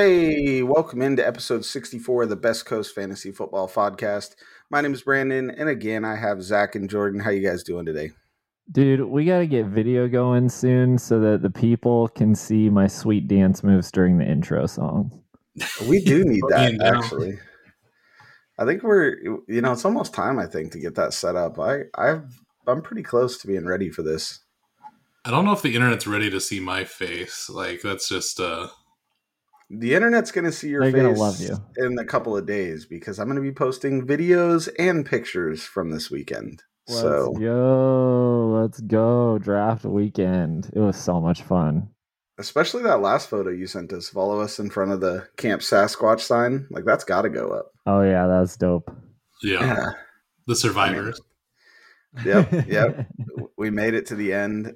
Hey, welcome into episode 64 of the Best Coast Fantasy Football Podcast. My name is Brandon, and again, I have Zach and Jordan. How you guys doing today? Dude, we got to get video going soon so that the people can see my sweet dance moves during the intro song. We do need that, actually. I think we're, you know, it's almost time, I think, to get that set up. I, I've, I'm pretty close to being ready for this. I don't know if the internet's ready to see my face. Like, that's just, uh, the internet's going to see your They're face gonna love you. in a couple of days because I'm going to be posting videos and pictures from this weekend. Let's so yo, Let's go. Draft weekend. It was so much fun. especially that last photo you sent us, follow us in front of the Camp Sasquatch sign. Like that's got to go up. Oh, yeah, that's dope. yeah, Yeah. the survivors. Yep. Yep. we made it to the end.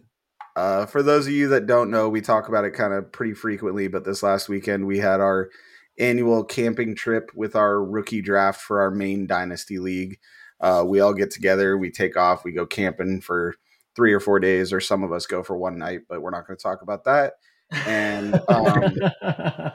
Uh, for those of you that don't know, we talk about it kind of pretty frequently, but this last weekend we had our annual camping trip with our rookie draft for our main dynasty league. Uh, we all get together, we take off, we go camping for three or four days, or some of us go for one night, but we're not going to talk about that. And um,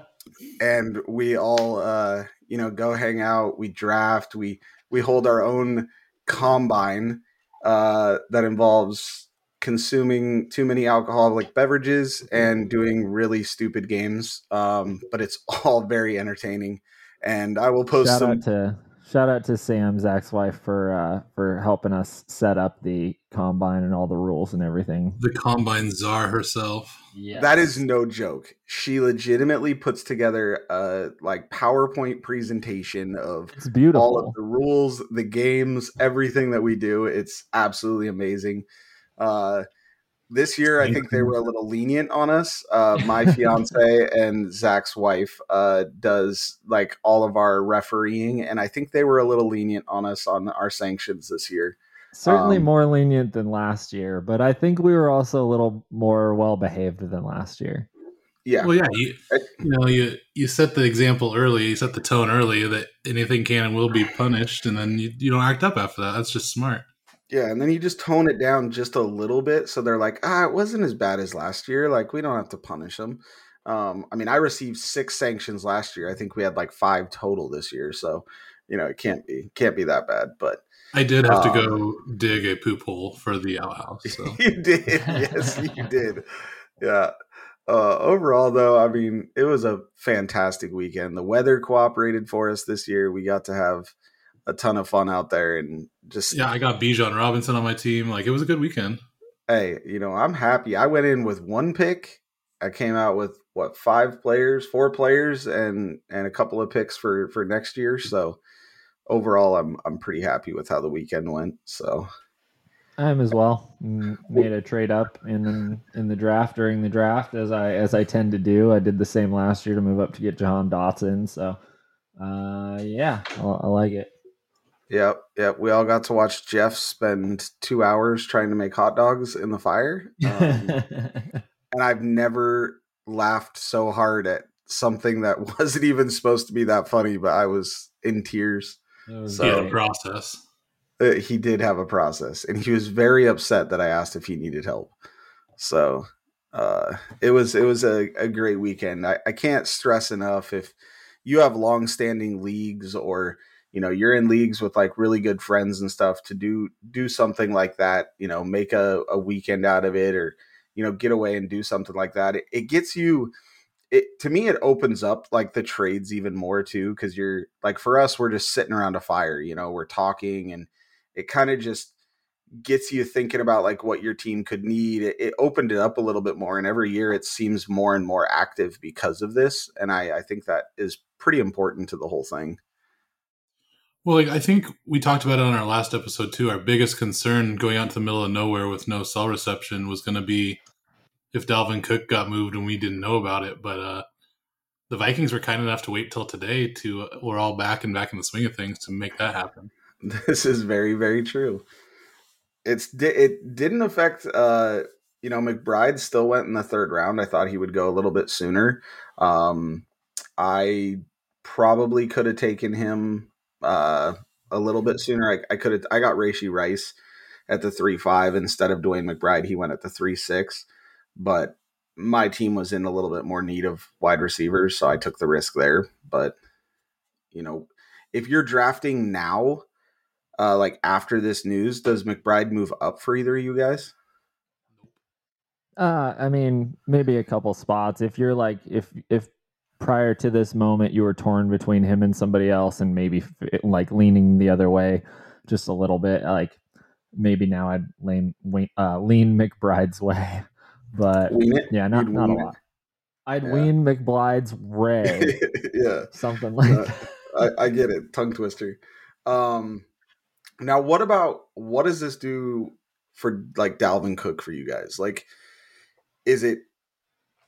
and we all uh you know go hang out we draft we we hold our own combine uh that involves consuming too many alcoholic beverages and doing really stupid games um but it's all very entertaining and i will post shout some out to shout out to Sam, Zach's wife, for uh, for helping us set up the combine and all the rules and everything. The combine czar herself. Yeah, that is no joke she legitimately puts together a like powerpoint presentation of it's beautiful. all of the rules, the games, everything that we do. It's absolutely amazing. Uh, this year, I think they were a little lenient on us. Uh, my fiance and Zach's wife uh, does like all of our refereeing, and I think they were a little lenient on us on our sanctions this year. Certainly Um, more lenient than last year, but I think we were also a little more well behaved than last year. Yeah, Well, yeah, you, you know, you you set the example early, you set the tone early that anything can and will be punished, and then you, you don't act up after that. That's just smart. Yeah, and then you just tone it down just a little bit, so they're like, ah, it wasn't as bad as last year. Like we don't have to punish them. Um, I mean, I received six sanctions last year. I think we had like five total this year, so you know it can't be can't be that bad. But I did have to Um, go dig a poop hole for the outhouse. So you did, yes, you did. Yeah. Uh, overall, though, I mean, it was a fantastic weekend. The weather cooperated for us this year. We got to have a ton of fun out there, and just yeah, I got Bijan Robinson on my team. Like it was a good weekend. hey, you know, I'm happy. I went in with one pick. I came out with what five players, four players, and and a couple of picks for for next year. So overall, I'm I'm pretty happy with how the weekend went. So I am as well. Made a trade up in in the draft during the draft, as I as I tend to do. I did the same last year to move up to get Jahan Dotson. So, uh, yeah, I, I like it. Yep, yep. We all got to watch Jeff spend two hours trying to make hot dogs in the fire, um, and I've never laughed so hard at something that wasn't even supposed to be that funny, but I was in tears. It was So- He had a process. Uh, he did have a process, and he was very upset that I asked if he needed help. So uh, it was it was a, a great weekend. I, I can't stress enough if you have long standing leagues or you know you're in leagues with like really good friends and stuff to do do something like that you know make a, a weekend out of it or you know get away and do something like that. It, it gets you it to me it opens up like the trades even more too because you're like for us we're just sitting around a fire you know we're talking and it kind of just gets you thinking about like what your team could need. It, it opened it up a little bit more and every year it seems more and more active because of this and i i think that is pretty important to the whole thing Well, like I think we talked about it on our last episode too. Our biggest concern going out to the middle of nowhere with no cell reception was going to be if Dalvin Cook got moved and we didn't know about it. But uh, the Vikings were kind enough to wait till today to uh, we're all back and back in the swing of things to make that happen. This is very, very true. It's it didn't affect. uh You know, McBride still went in the third round. I thought he would go a little bit sooner. Um I probably could have taken him uh a little bit sooner. I, I could have. I got Rashee Rice at the three five instead of DeWayne McBride. He went at the three six, but my team was in a little bit more need of wide receivers, so I took the risk there. But you know, if you're drafting now, uh, like after this news, does McBride move up for either of you guys? Uh, I mean, maybe a couple spots. If you're like, if if prior to this moment you were torn between him and somebody else, and maybe like leaning the other way just a little bit, like maybe now I'd lean uh, lean McBride's way, but yeah, not not a lot. I'd yeah. lean McBride's way. yeah, something like uh, I, I, get it, tongue twister. Um, now what about what does this do for like Dalvin Cook for you guys? Like, is it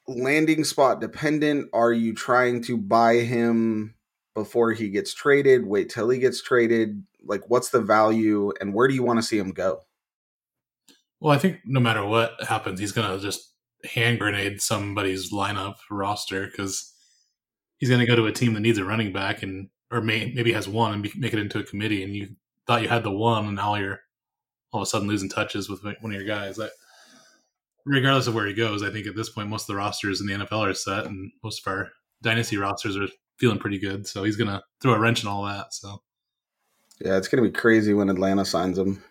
landing spot dependent? Are you trying to buy him before he gets traded? Wait till he gets traded? Like, what's the value and where do you want to see him go? Well, I think no matter what happens, he's going to just hand grenade somebody's lineup roster because he's going to go to a team that needs a running back and or may, maybe has one and make it into a committee. And you thought you had the one, and now you're all of a sudden losing touches with one of your guys. Regardless of where he goes, I think at this point most of the rosters in the NFL are set, and most of our dynasty rosters are feeling pretty good. So he's gonna throw a wrench in all that. So yeah, it's gonna be crazy when Atlanta signs him.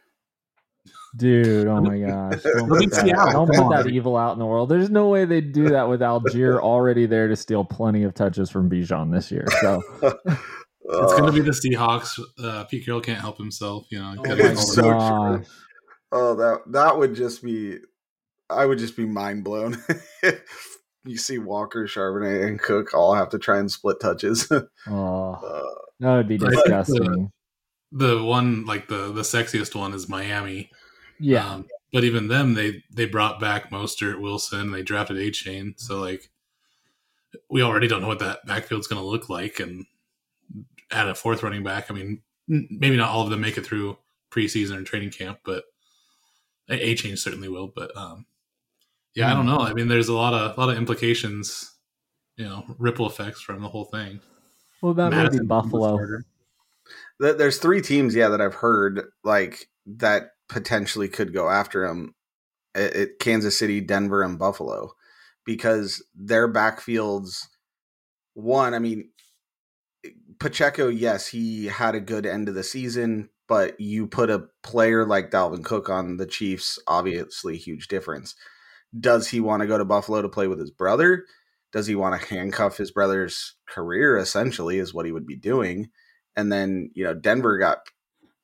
Dude, oh my gosh. Don't, put that, don't put that evil out in the world. There's no way they'd do that with Allgeier already there to steal plenty of touches from Bijan this year. So it's going to be the Seahawks. Uh, Pete Carroll can't help himself. You know, oh it's so true. Oh, that that would just be I would just be mind blown. you see Walker, Charbonnet, and Cook all have to try and split touches. oh, uh, that would be disgusting. The, the, one, like the the sexiest one, is Miami. Yeah, um, but even them, they they brought back Mostert, Wilson, they drafted Achane. So like, we already don't know what that backfield's going to look like, and add a fourth running back. I mean, maybe not all of them make it through preseason or training camp, but Achane certainly will. But um, yeah, I don't hmm. know. I mean, there's a lot of a lot of implications, you know, ripple effects from the whole thing. Well, about Madison maybe Buffalo? There's three teams, yeah, that I've heard like that potentially could go after him. It, it, Kansas City, Denver, and Buffalo, because their backfields. One, I mean, Pacheco, yes, he had a good end of the season, but you put a player like Dalvin Cook on the Chiefs, obviously huge difference does he want to go to Buffalo to play with his brother? Does he want to handcuff his brother's career? Essentially, is what he would be doing. And then you know, Denver got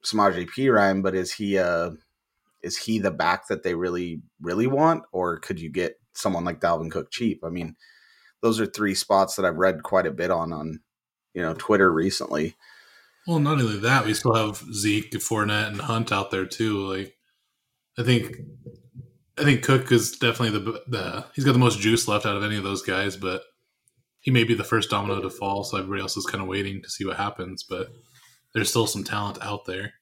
Samaje Perine, but is he uh is he the back that they really really want, or could you get someone like Dalvin Cook cheap? I mean, those are three spots that I've read quite a bit on on you know Twitter recently. Well, not only that, we still have Zeke, Fournette, and Hunt out there too. Like, I think I think Cook is definitely the the he's got the most juice left out of any of those guys, but he may be the first domino to fall. So everybody else is kind of waiting to see what happens. But there's still some talent out there,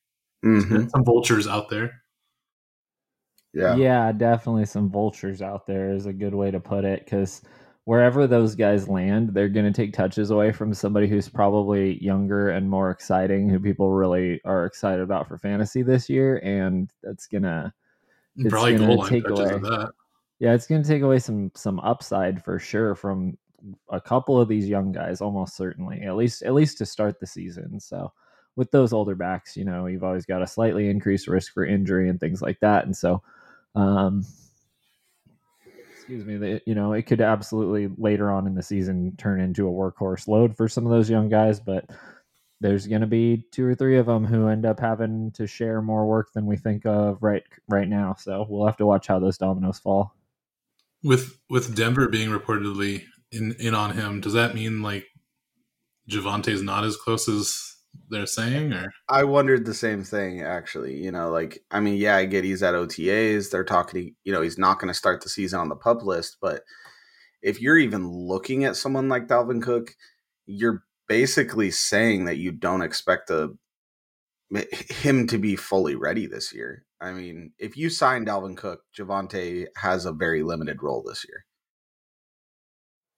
mm-hmm. some vultures out there. Yeah, yeah, definitely some vultures out there is a good way to put it because wherever those guys land, they're going to take touches away from somebody who's probably younger and more exciting, who people really are excited about for fantasy this year, and that's gonna it's Probably goal line take away, that. Yeah, it's going to take away some some upside for sure from a couple of these young guys, almost certainly. At least at least to start the season. So with those older backs, you know, you've always got a slightly increased risk for injury and things like that. And so, um, excuse me, the, you know, it could absolutely later on in the season turn into a workhorse load for some of those young guys. But there's going to be two or three of them who end up having to share more work than we think of right right now. So we'll have to watch how those dominoes fall. With with Denver being reportedly in in on him, does that mean like Javonte's not as close as they're saying? Or I wondered the same thing actually. You know, like I mean, yeah, I get he's at OTAs. They're talking. You know, he's not going to start the season on the pup list, but if you're even looking at someone like Dalvin Cook, you're basically saying that you don't expect a, him to be fully ready this year. I mean, if you sign Dalvin Cook, Javonte has a very limited role this year.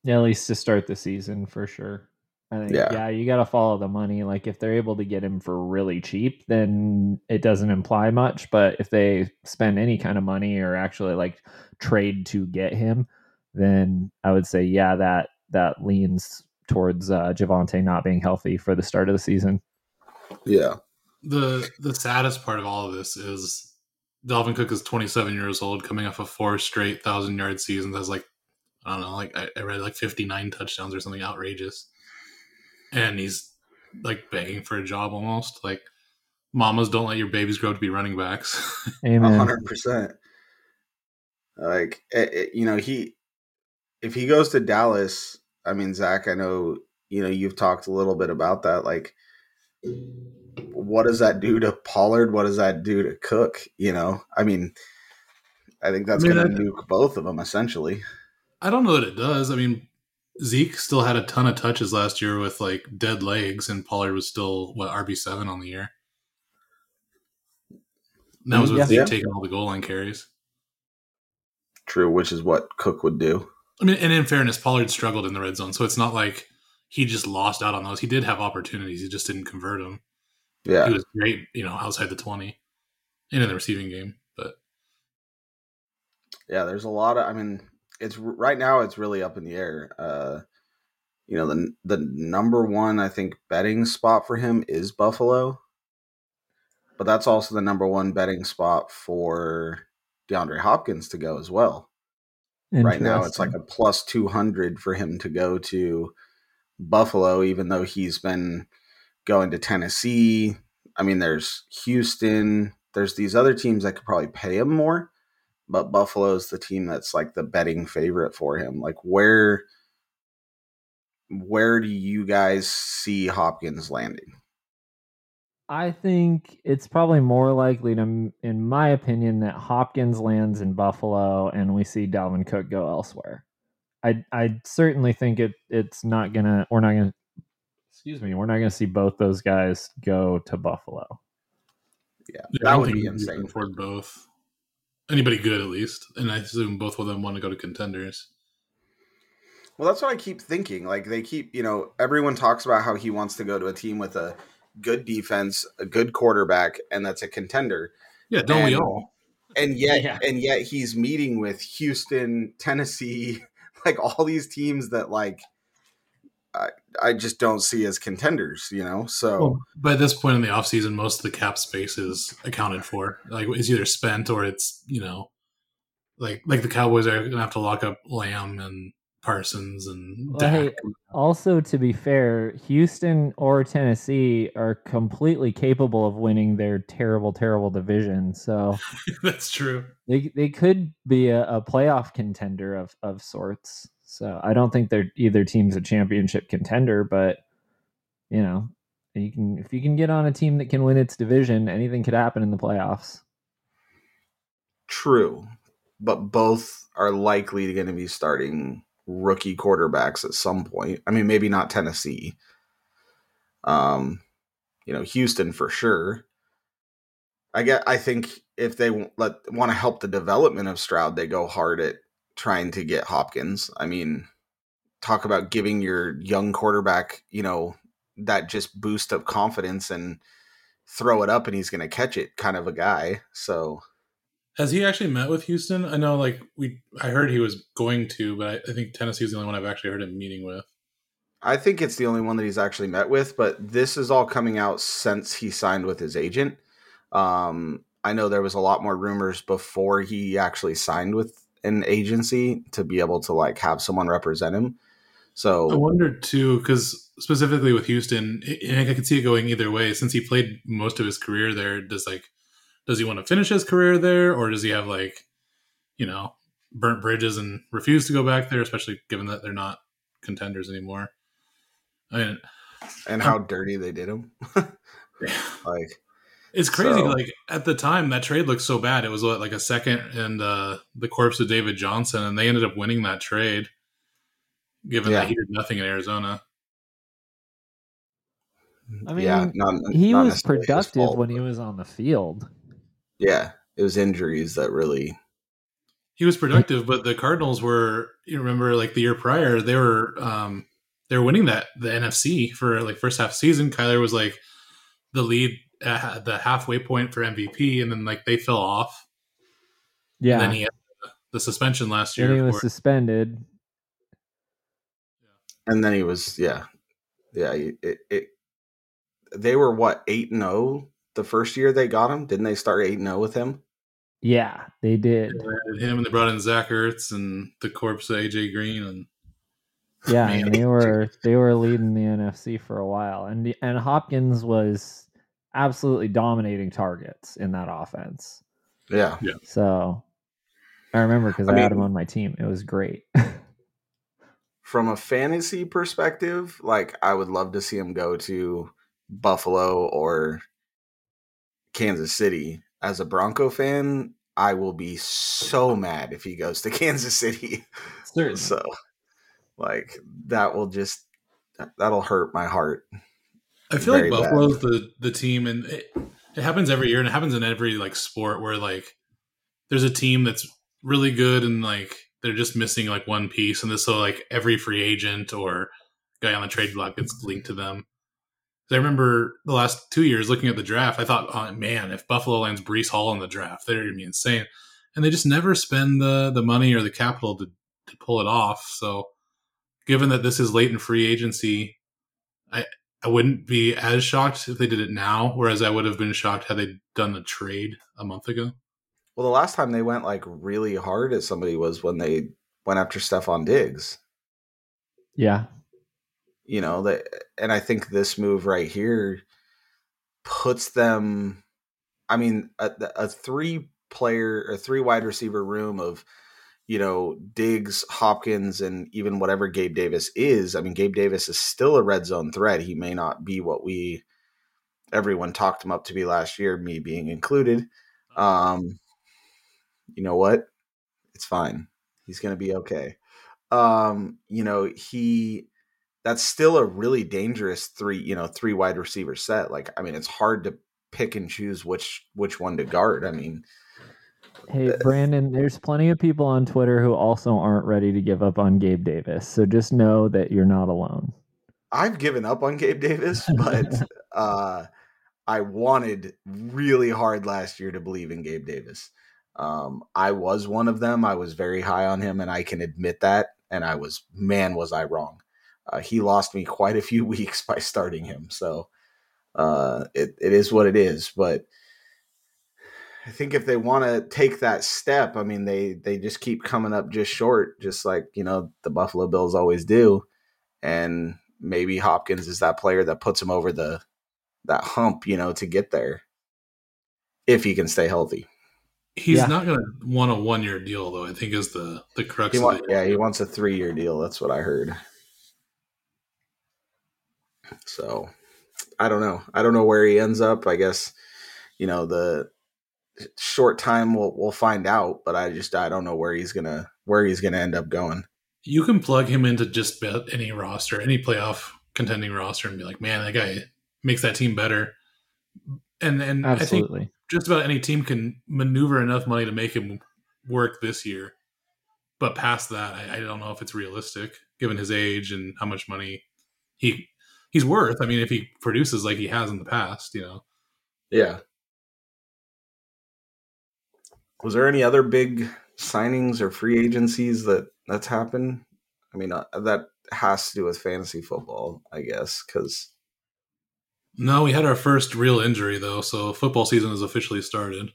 Yeah, at least to start the season for sure. I think, yeah. yeah, you got to follow the money. Like, if they're able to get him for really cheap, then it doesn't imply much. But if they spend any kind of money or actually like trade to get him, then I would say yeah that that leans towards uh, Javonte not being healthy for the start of the season. Yeah. The the saddest part of all of this is Dalvin Cook is 27 years old, coming off of four straight thousand yard season. That's like I don't know, like I, I read like 59 touchdowns or something outrageous, and he's like begging for a job almost. Like mamas don't let your babies grow up to be running backs. Amen. hundred percent. Like it, it- you know, he if he goes to Dallas, I mean, Zach, I know you know you've talked a little bit about that. Like, what does that do to Pollard? What does that do to Cook? You know, I mean, I think that's I mean, going to nuke both of them essentially. I don't know that it does. I mean, Zeke still had a ton of touches last year with like dead legs, and Pollard was still what RB seven on the year. And that mm, was with Yeah. Zeke Yeah. taking all the goal line carries. True, which is what Cook would do. I mean, and in fairness, Pollard struggled in the red zone, so it's not like he just lost out on those. He did have opportunities; he just didn't convert them. Yeah, He was great, you know, outside the twenty and in the receiving game. But yeah. There's a lot of. I mean, it's right now. It's really up in the air. Uh, you know, the the number one I think betting spot for him is Buffalo, but that's also the number one betting spot for DeAndre Hopkins to go as well. Right now, it's like a plus two hundred for him to go to Buffalo, even though he's been going to Tennessee. I mean, there's Houston. There's these other teams that could probably pay him more, but Buffalo's the team that's like the betting favorite for him. Like where where do you guys see Hopkins landing? I think it's probably more likely to, in my opinion, that Hopkins lands in Buffalo and we see Dalvin Cook go elsewhere. I I certainly think it it's not gonna we're not gonna excuse me we're not gonna see both those guys go to Buffalo. Yeah, Yeah, I that would be you can insane. afford both. Anybody good, at least, and I assume both of them want to go to contenders. Well, that's what I keep thinking. Like they keep, you know, everyone talks about how he wants to go to a team with a good defense, a good quarterback, and that's a contender. Yeah, don't we And- all? And yet, Yeah. and yet, he's meeting with Houston, Tennessee, like all these teams that like I, I just don't see as contenders. You know, so Well, by this point in the offseason, most of the cap space is accounted for. Like it's either spent or it's you know, like like the Cowboys are gonna have to lock up Lamb and Parsons and Well, hey, Also, to be fair, Houston or Tennessee are completely capable of winning their terrible, terrible division. So That's true. they they could be a, a playoff contender of of sorts. So I don't think they're either team's a championship contender, but you know, you can if you can get on a team that can win its division, anything could happen in the playoffs. true. But both are likely going to be starting rookie quarterbacks at some point. I mean, maybe not Tennessee. Um, you know, Houston for sure. I get. I think if they let want to help the development of Stroud, they go hard at trying to get Hopkins. I mean, talk about giving your young quarterback, you know, that just boost of confidence and throw it up and he's going to catch it kind of a guy. So, Has he actually met with Houston? I know, like we, I heard he was going to, but I, I think Tennessee's the only one I've actually heard him meeting with. I think it's the only one that he's actually met with, but this is all coming out since he signed with his agent. Um, I know there was a lot more rumors before he actually signed with an agency to be able to like have someone represent him. So I So wondered too, because specifically with Houston, and I could see it going either way. Since he played most of his career there, does like, does he want to finish his career there, or does he have like, you know, burnt bridges and refuse to go back there? Especially given that they're not contenders anymore. I mean, and how dirty they did him. like It's crazy. So- Like at the time, that trade looked so bad. It was what, like a second and uh, the corpse of David Johnson, and they ended up winning that trade, given Yeah. that he did nothing in Arizona. I mean, yeah, not, He not was productive fault, when he was on the field. Yeah, it was injuries that really. He was productive, but the Cardinals were. You remember, like the year prior, they were um, they were winning that the NFC for like first half season. Kyler was like the lead at the halfway point for MVP, and then like they fell off. Yeah, And then he had the suspension last year. And he was for- suspended. and then he was yeah, yeah. It, it they were what eight and zero the first year they got him. Didn't they start eight and zero with him? Yeah, they did. him and they brought in Zach Ertz and the corpse of AJ Green and Yeah, Man. and they were they were leading the NFC for a while, and and Hopkins was absolutely dominating targets in that offense. Yeah, yeah. So I remember because I I, had him on my team. It was great. from a fantasy perspective, like I would love to see him go to Buffalo or Kansas City. As a Bronco fan, I will be so mad if he goes to Kansas City. Certainly. so, like that will just that'll hurt my heart. I feel Very like bad. Buffalo's the the team, and it, it happens every year, and it happens in every like sport where like there's a team that's really good, and like they're just missing like one piece, and this so like every free agent or guy on the trade block gets linked to them. 'Cause I remember the last two years looking at the draft, I thought, oh man, if Buffalo lands Breece Hall in the draft, they're gonna be insane, and they just never spend the the money or the capital to to pull it off. So, given that this is late in free agency, I wouldn't be as shocked if they did it now, whereas I would have been shocked had they done the trade a month ago. Well, the last time they went like really hard at somebody was when they went after Stefon Diggs. yeah, you know that and i think this move right here puts them i mean a, a three player a three wide receiver room of you know diggs hopkins and even whatever gabe davis is i mean gabe davis is still a red zone threat. He may not be what we everyone talked him up to be last year me being included. Um you know what? It's fine. He's gonna be okay. Um you know he that's still a really dangerous three, you know, three wide receiver set. Like, I mean, it's hard to pick and choose which which one to guard. I mean, Hey, Brandon, there's plenty of people on Twitter who also aren't ready to give up on Gabe Davis. So just know that you're not alone. I've given up on Gabe Davis, but uh I wanted really hard last year to believe in Gabe Davis. Um, I was one of them. I was very high on him, and I can admit that. And I was, man, was I wrong. Uh, he lost me quite a few weeks by starting him. So uh, it, it is what it is. But I think if they want to take that step, I mean, they they just keep coming up just short, just like you know the Buffalo Bills always do. And maybe Hopkins is that player that puts him over the that hump, you know, to get there if he can stay healthy. He's Yeah. not going to want a one year deal, though. I think is the the crux. He of want, it. yeah, he wants a three year deal. That's what I heard. So I don't know. I don't know where he ends up. I guess you know the short time we'll we'll find out. But I just I don't know where he's gonna where he's gonna end up going. You can plug him into just about any roster, any playoff contending roster, and be like, man, that guy makes that team better. And and I think just about any team can maneuver enough money to make him work this year. But past that, I, I don't know if it's realistic given his age and how much money he he's worth. I mean, if he produces like he has in the past, you know. Yeah. Was there any other big signings or free agencies that that's happened? I mean, uh, that has to do with fantasy football, I guess, because No, we had our first real injury though, so football season has officially started.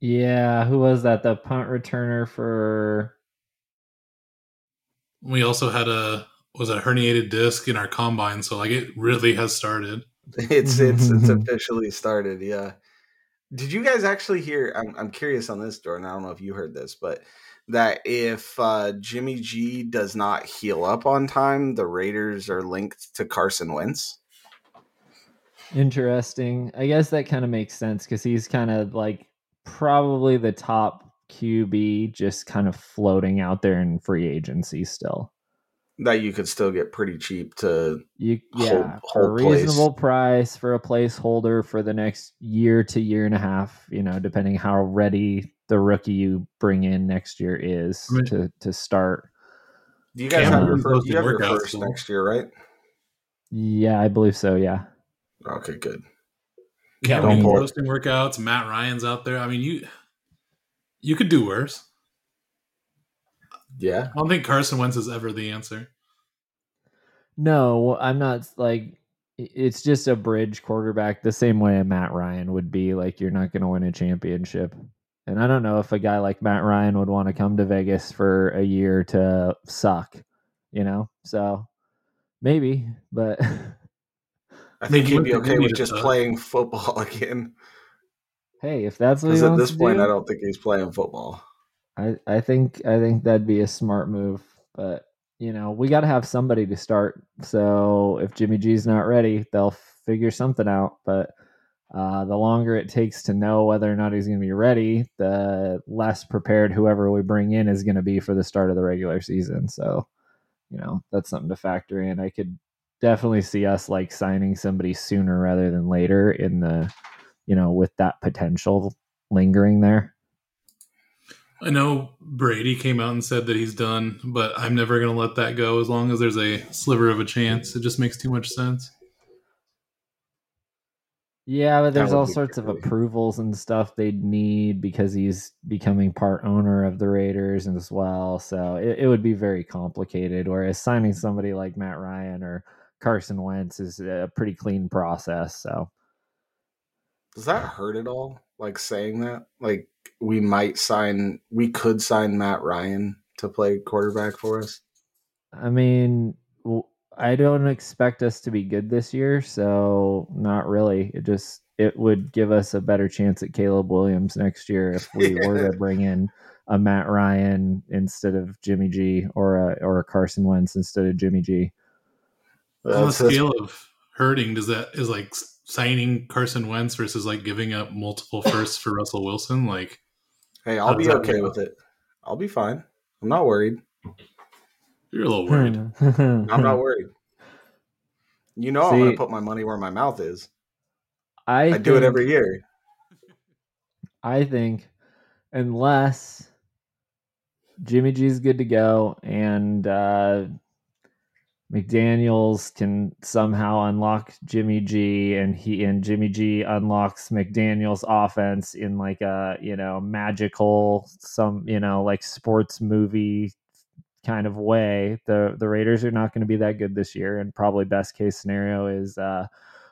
Yeah, who was that? The punt returner for We also had a was a herniated disc in our combine, so like it really has started. it's it's it's officially started. Yeah. Did you guys actually hear? I'm I'm curious on this, Jordan. I don't know if you heard this, but that if uh, Jimmy G does not heal up on time, the Raiders are linked to Carson Wentz. interesting. I guess that kind of makes sense because he's kind of like probably the top QB, just kind of floating out there in free agency still. That you could still get pretty cheap to You Hold- yeah, a hold place. reasonable price for a placeholder for the next year to year and a half, you know, depending how ready the rookie you bring in next year is I mean- to to start. Do you guys Cameron have your first, you have your first so- next year, right? Yeah, I believe so. Yeah. Okay, good. Yeah, Don't we pull posting workouts. Matt Ryan's out there. I mean, you you could do worse. Yeah. I don't think Carson Wentz is ever the answer. No, I'm not like it's just a bridge quarterback the same way a Matt Ryan would be like you're not going to win a championship. And I don't know if a guy like Matt Ryan would want to come to Vegas for a year to suck, you know? So maybe, but I think he'd be okay with just suck. playing football again. hey, if that's what he Because at wants this to point, do, I don't think he's playing football. I, I think I think that'd be a smart move, but you know we got to have somebody to start. So if Jimmy G's not ready, they'll figure something out. But uh, the longer it takes to know whether or not he's going to be ready, the less prepared whoever we bring in is going to be for the start of the regular season. So you know that's something to factor in. I could definitely see us like signing somebody sooner rather than later in the you know with that potential lingering there. I know Brady came out and said that he's done, but I'm never going to let that go as long as there's a sliver of a chance. It just makes too much sense. Yeah, but there's all be sorts of approvals and stuff they'd need because he's becoming part owner of the Raiders as well. So it, it would be very complicated. Whereas signing somebody like Matt Ryan or Carson Wentz is a pretty clean process. So Does that hurt at all? Like saying that? Like we might sign, we could sign Matt Ryan to play quarterback for us. I mean, I don't expect us to be good this year, so not really. It just it would give us a better chance at Caleb Williams next year if we were to bring in a Matt Ryan instead of Jimmy G or a or a Carson Wentz instead of Jimmy G. On the That's- that's- scale of hurting, does that is like s- signing Carson Wentz versus like giving up multiple firsts for Russell Wilson? Like, hey, I'll be okay with it. I'll be fine. I'm not worried. you're a little worried. Hmm. I'm not worried. You know, I'm going to put my money where my mouth is. I, I do it every year. I think unless Jimmy G's good to go and uh, McDaniels can somehow unlock Jimmy G and he and Jimmy G unlocks McDaniels offense in like a, you know, magical some, you know, like sports movie kind of way. The the Raiders are not going to be that good this year and probably best case scenario is uh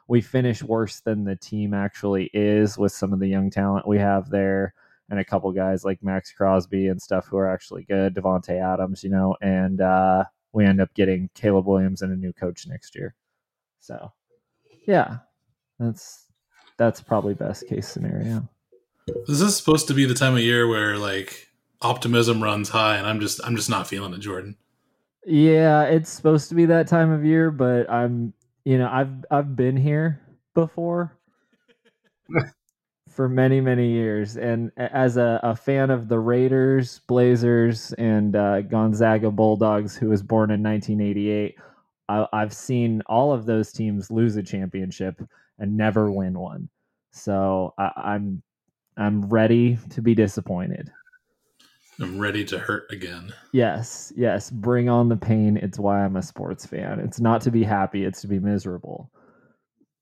we finish worse than the team actually is with some of the young talent we have there and a couple guys like Maxx Crosby and stuff who are actually good, Davante Adams, you know, and uh, we end up getting Caleb Williams and a new coach next year. So, yeah, that's that's probably best case scenario. This Is this supposed to be the time of year where like optimism runs high, and I'm just I'm just not feeling it, Jordan. Yeah, it's supposed to be that time of year, but I'm, you know, I've I've been here before for many many years, and as a, a fan of the Raiders, Blazers, and uh, Gonzaga Bulldogs, who was born in 1988, I, I've seen all of those teams lose a championship and never win one. So I, I'm I'm ready to be disappointed. I'm ready to hurt again. Yes, yes. Bring on the pain. It's why I'm a sports fan. It's not to be happy, it's to be miserable.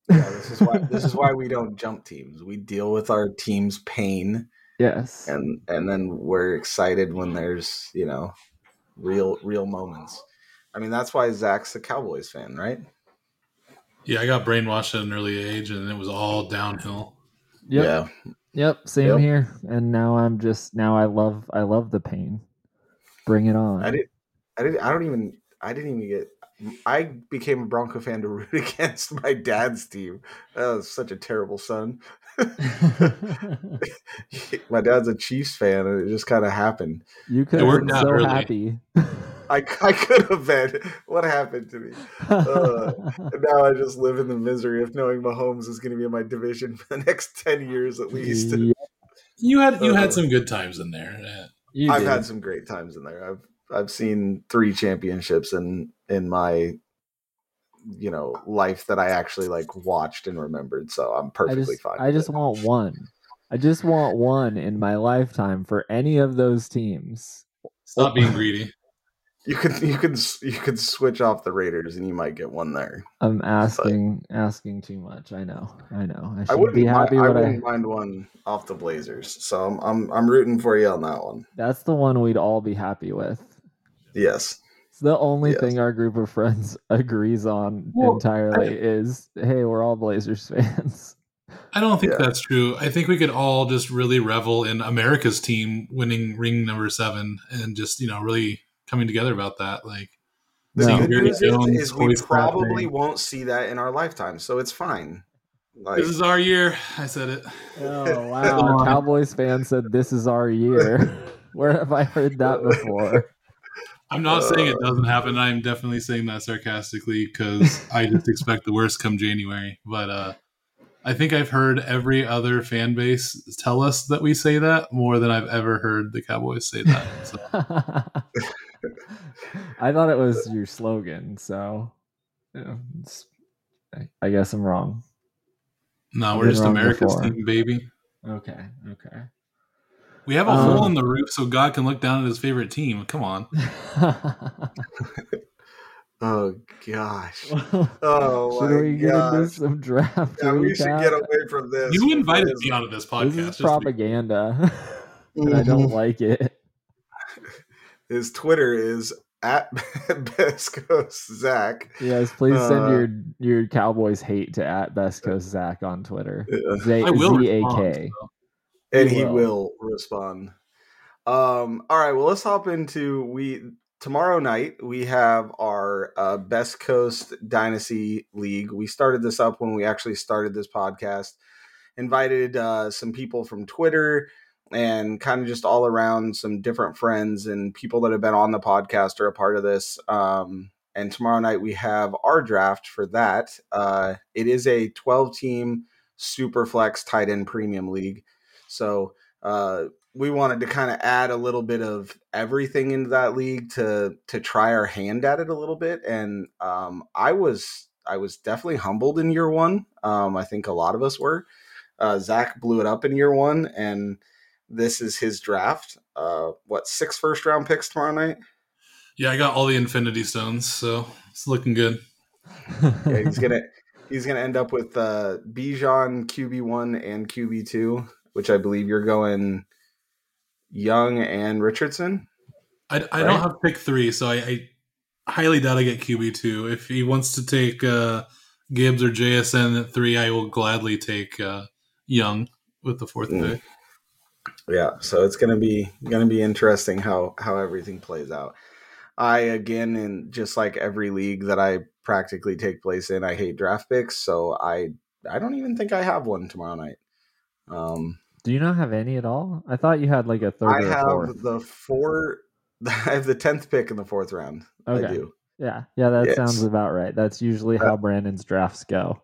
Yeah, this is why this is why we don't jump teams. We deal with our team's pain yes. and and then we're excited when there's, you know, real real moments. I mean, that's why Zach's a Cowboys fan, right? Yeah, I got brainwashed at an early age, and it was all downhill. Yep. Yeah. Yep. Same Yep. here. And now I'm just now I love I love the pain. Bring it on. I did I did I don't even I didn't even get I became a Bronco fan to root against my dad's team. That was such a terrible son. my dad's a Chiefs fan, and it just kind of happened. you could It have been so early. happy. I, I could have been. What happened to me? Uh, And now I just live in the misery of knowing Mahomes is going to be in my division for the next ten years at least. Yep, You had you Uh, had some good times in there. I've had some great times in there. I've I've seen three championships in in my you know life that I actually like watched and remembered. So I'm I perfectly just fine. I just it. want one. I just want one in my lifetime for any of those teams. stop being greedy. you could you could you could switch off the Raiders and you might get one there. I'm asking asking too much. I know. I know. I I wouldn't be happy I I, wouldn't mind one off the Blazers. So I'm I'm I'm rooting for you on that one. That's the one we'd all be happy with. Yes. It's the only Yes. thing our group of friends agrees on Well, entirely is hey, we're all Blazers fans. I don't think Yeah. that's true. I think we could all just really revel in America's team winning ring number seven and just, you know, really coming together about that. Like, The No. good news is, Jones, is we probably Bradley. won't see that in our lifetime, so it's fine. Like, this is our year. I said it. Oh wow, a Cowboys fan said this is our year. Where have I heard that before? I'm not saying it Uh, doesn't happen. I'm definitely saying that sarcastically because I just expect the worst come January. But uh, I think I've heard every other fan base tell us that we say that more than I've ever heard the Cowboys say that. So I thought it was your slogan, so yeah, I- guess I'm wrong. no, I've we're just America's team, baby. Okay, okay. We have a Um, hole in the roof so God can look down at his favorite team. Come on. oh gosh. Oh should my we get into some draft? Yeah, we should get away from this. You invited because me onto this podcast. This is just to- propaganda, and I don't Mhm. like it. His Twitter is at Best Coast Zach. Yes, please send Uh, your your Cowboys hate to at Best Coast Zach on Twitter. Z I will Z A respond, K. and He he will. will. respond. Um, all right, well, let's hop into we tomorrow night. We have our uh, Best Coast Dynasty League. We started this up when we actually started this podcast. Invited uh, some people from Twitter and kind of just all around some different friends and people that have been on the podcast are a part of this. Um, and tomorrow night we have our draft for that. Uh, it is a 12 team super flex tight end premium league. So uh, we wanted to kind of add a little bit of everything into that league to to try our hand at it a little bit. And um, I was I was definitely humbled in year one. Um, I think a lot of us were. Uh, Zach blew it up in year one, and this is his draft. Uh, what six first round picks tomorrow night? Yeah, I got all the Infinity Stones, so it's looking good. Yeah, he's gonna he's gonna end up with uh, Bijan QB one and QB two, which I believe you're going Young and Richardson. I, I Right. don't have pick three, so I, I highly doubt I get QB two. If he wants to take uh, Gibbs or JSN at three, I will gladly take uh, Young with the fourth Mm. pick. Yeah, so it's gonna be gonna be interesting how how everything plays out. I again, in just like every league that I practically take place in, I hate draft picks, so I I don't even think I have one tomorrow night. Um, Do you not have any at all? I thought you had like a third I have fourth. the four. I have the tenth pick in the fourth round. I do. Yeah, yeah, that Yes. sounds about right. That's usually Uh, how Brandon's drafts go.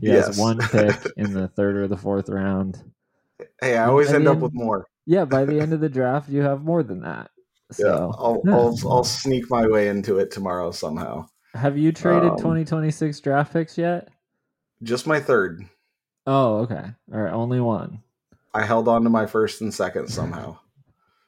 He Yes. has one pick in the third or the fourth round. Hey, I always I end up mean, with more. Yeah, by the end of the draft, you have more than that. Yeah, So, I'll, yeah. I'll I'll sneak my way into it tomorrow somehow. have you traded um, 2026 draft picks yet? Just my third. Oh, okay. All right, only one. I held on to my first and second somehow.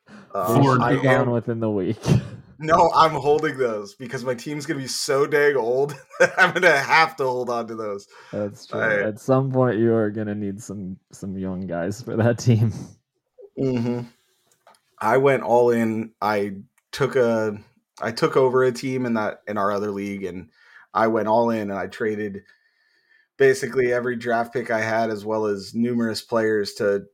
They Um, should I am, within the week. no, I'm holding those because my team's gonna be so dang old. that I'm gonna have to hold on to those. That's true. I- At some point, you are gonna need some some young guys for that team. hmm I went all in. I took a I took over a team in that in our other league, and I went all in, and I traded basically every draft pick I had, as well as numerous players to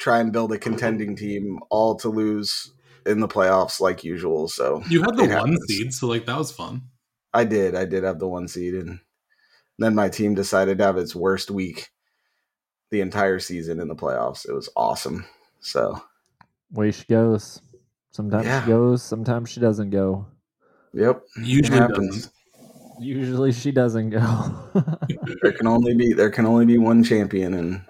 try and build a contending team, all to lose in the playoffs like usual. So You had the one happens. seed, so like that was fun. I did. I did have the one seed, and then my team decided to have its worst week the entire season in the playoffs. It was awesome. So, Way she goes. Sometimes Yeah. she goes. Sometimes she doesn't go. yep, Usually it doesn't. Usually she doesn't go. There can only be there can only be one champion, and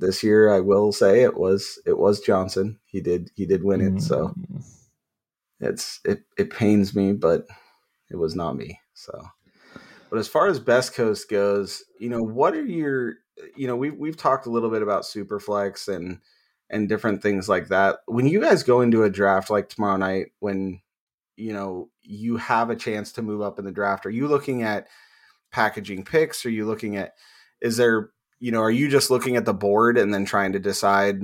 this year I will say it was it was Johnson. He did he did win it. So Mm. it's it it pains me, but it was not me. So, but as far as best coast goes, you know, what are your you know we've we've talked a little bit about superflex and and different things like that. When you guys go into a draft like tomorrow night, when you know you have a chance to move up in the draft, are you looking at packaging picks? Are you looking at is there you know are you just looking at the board and then trying to decide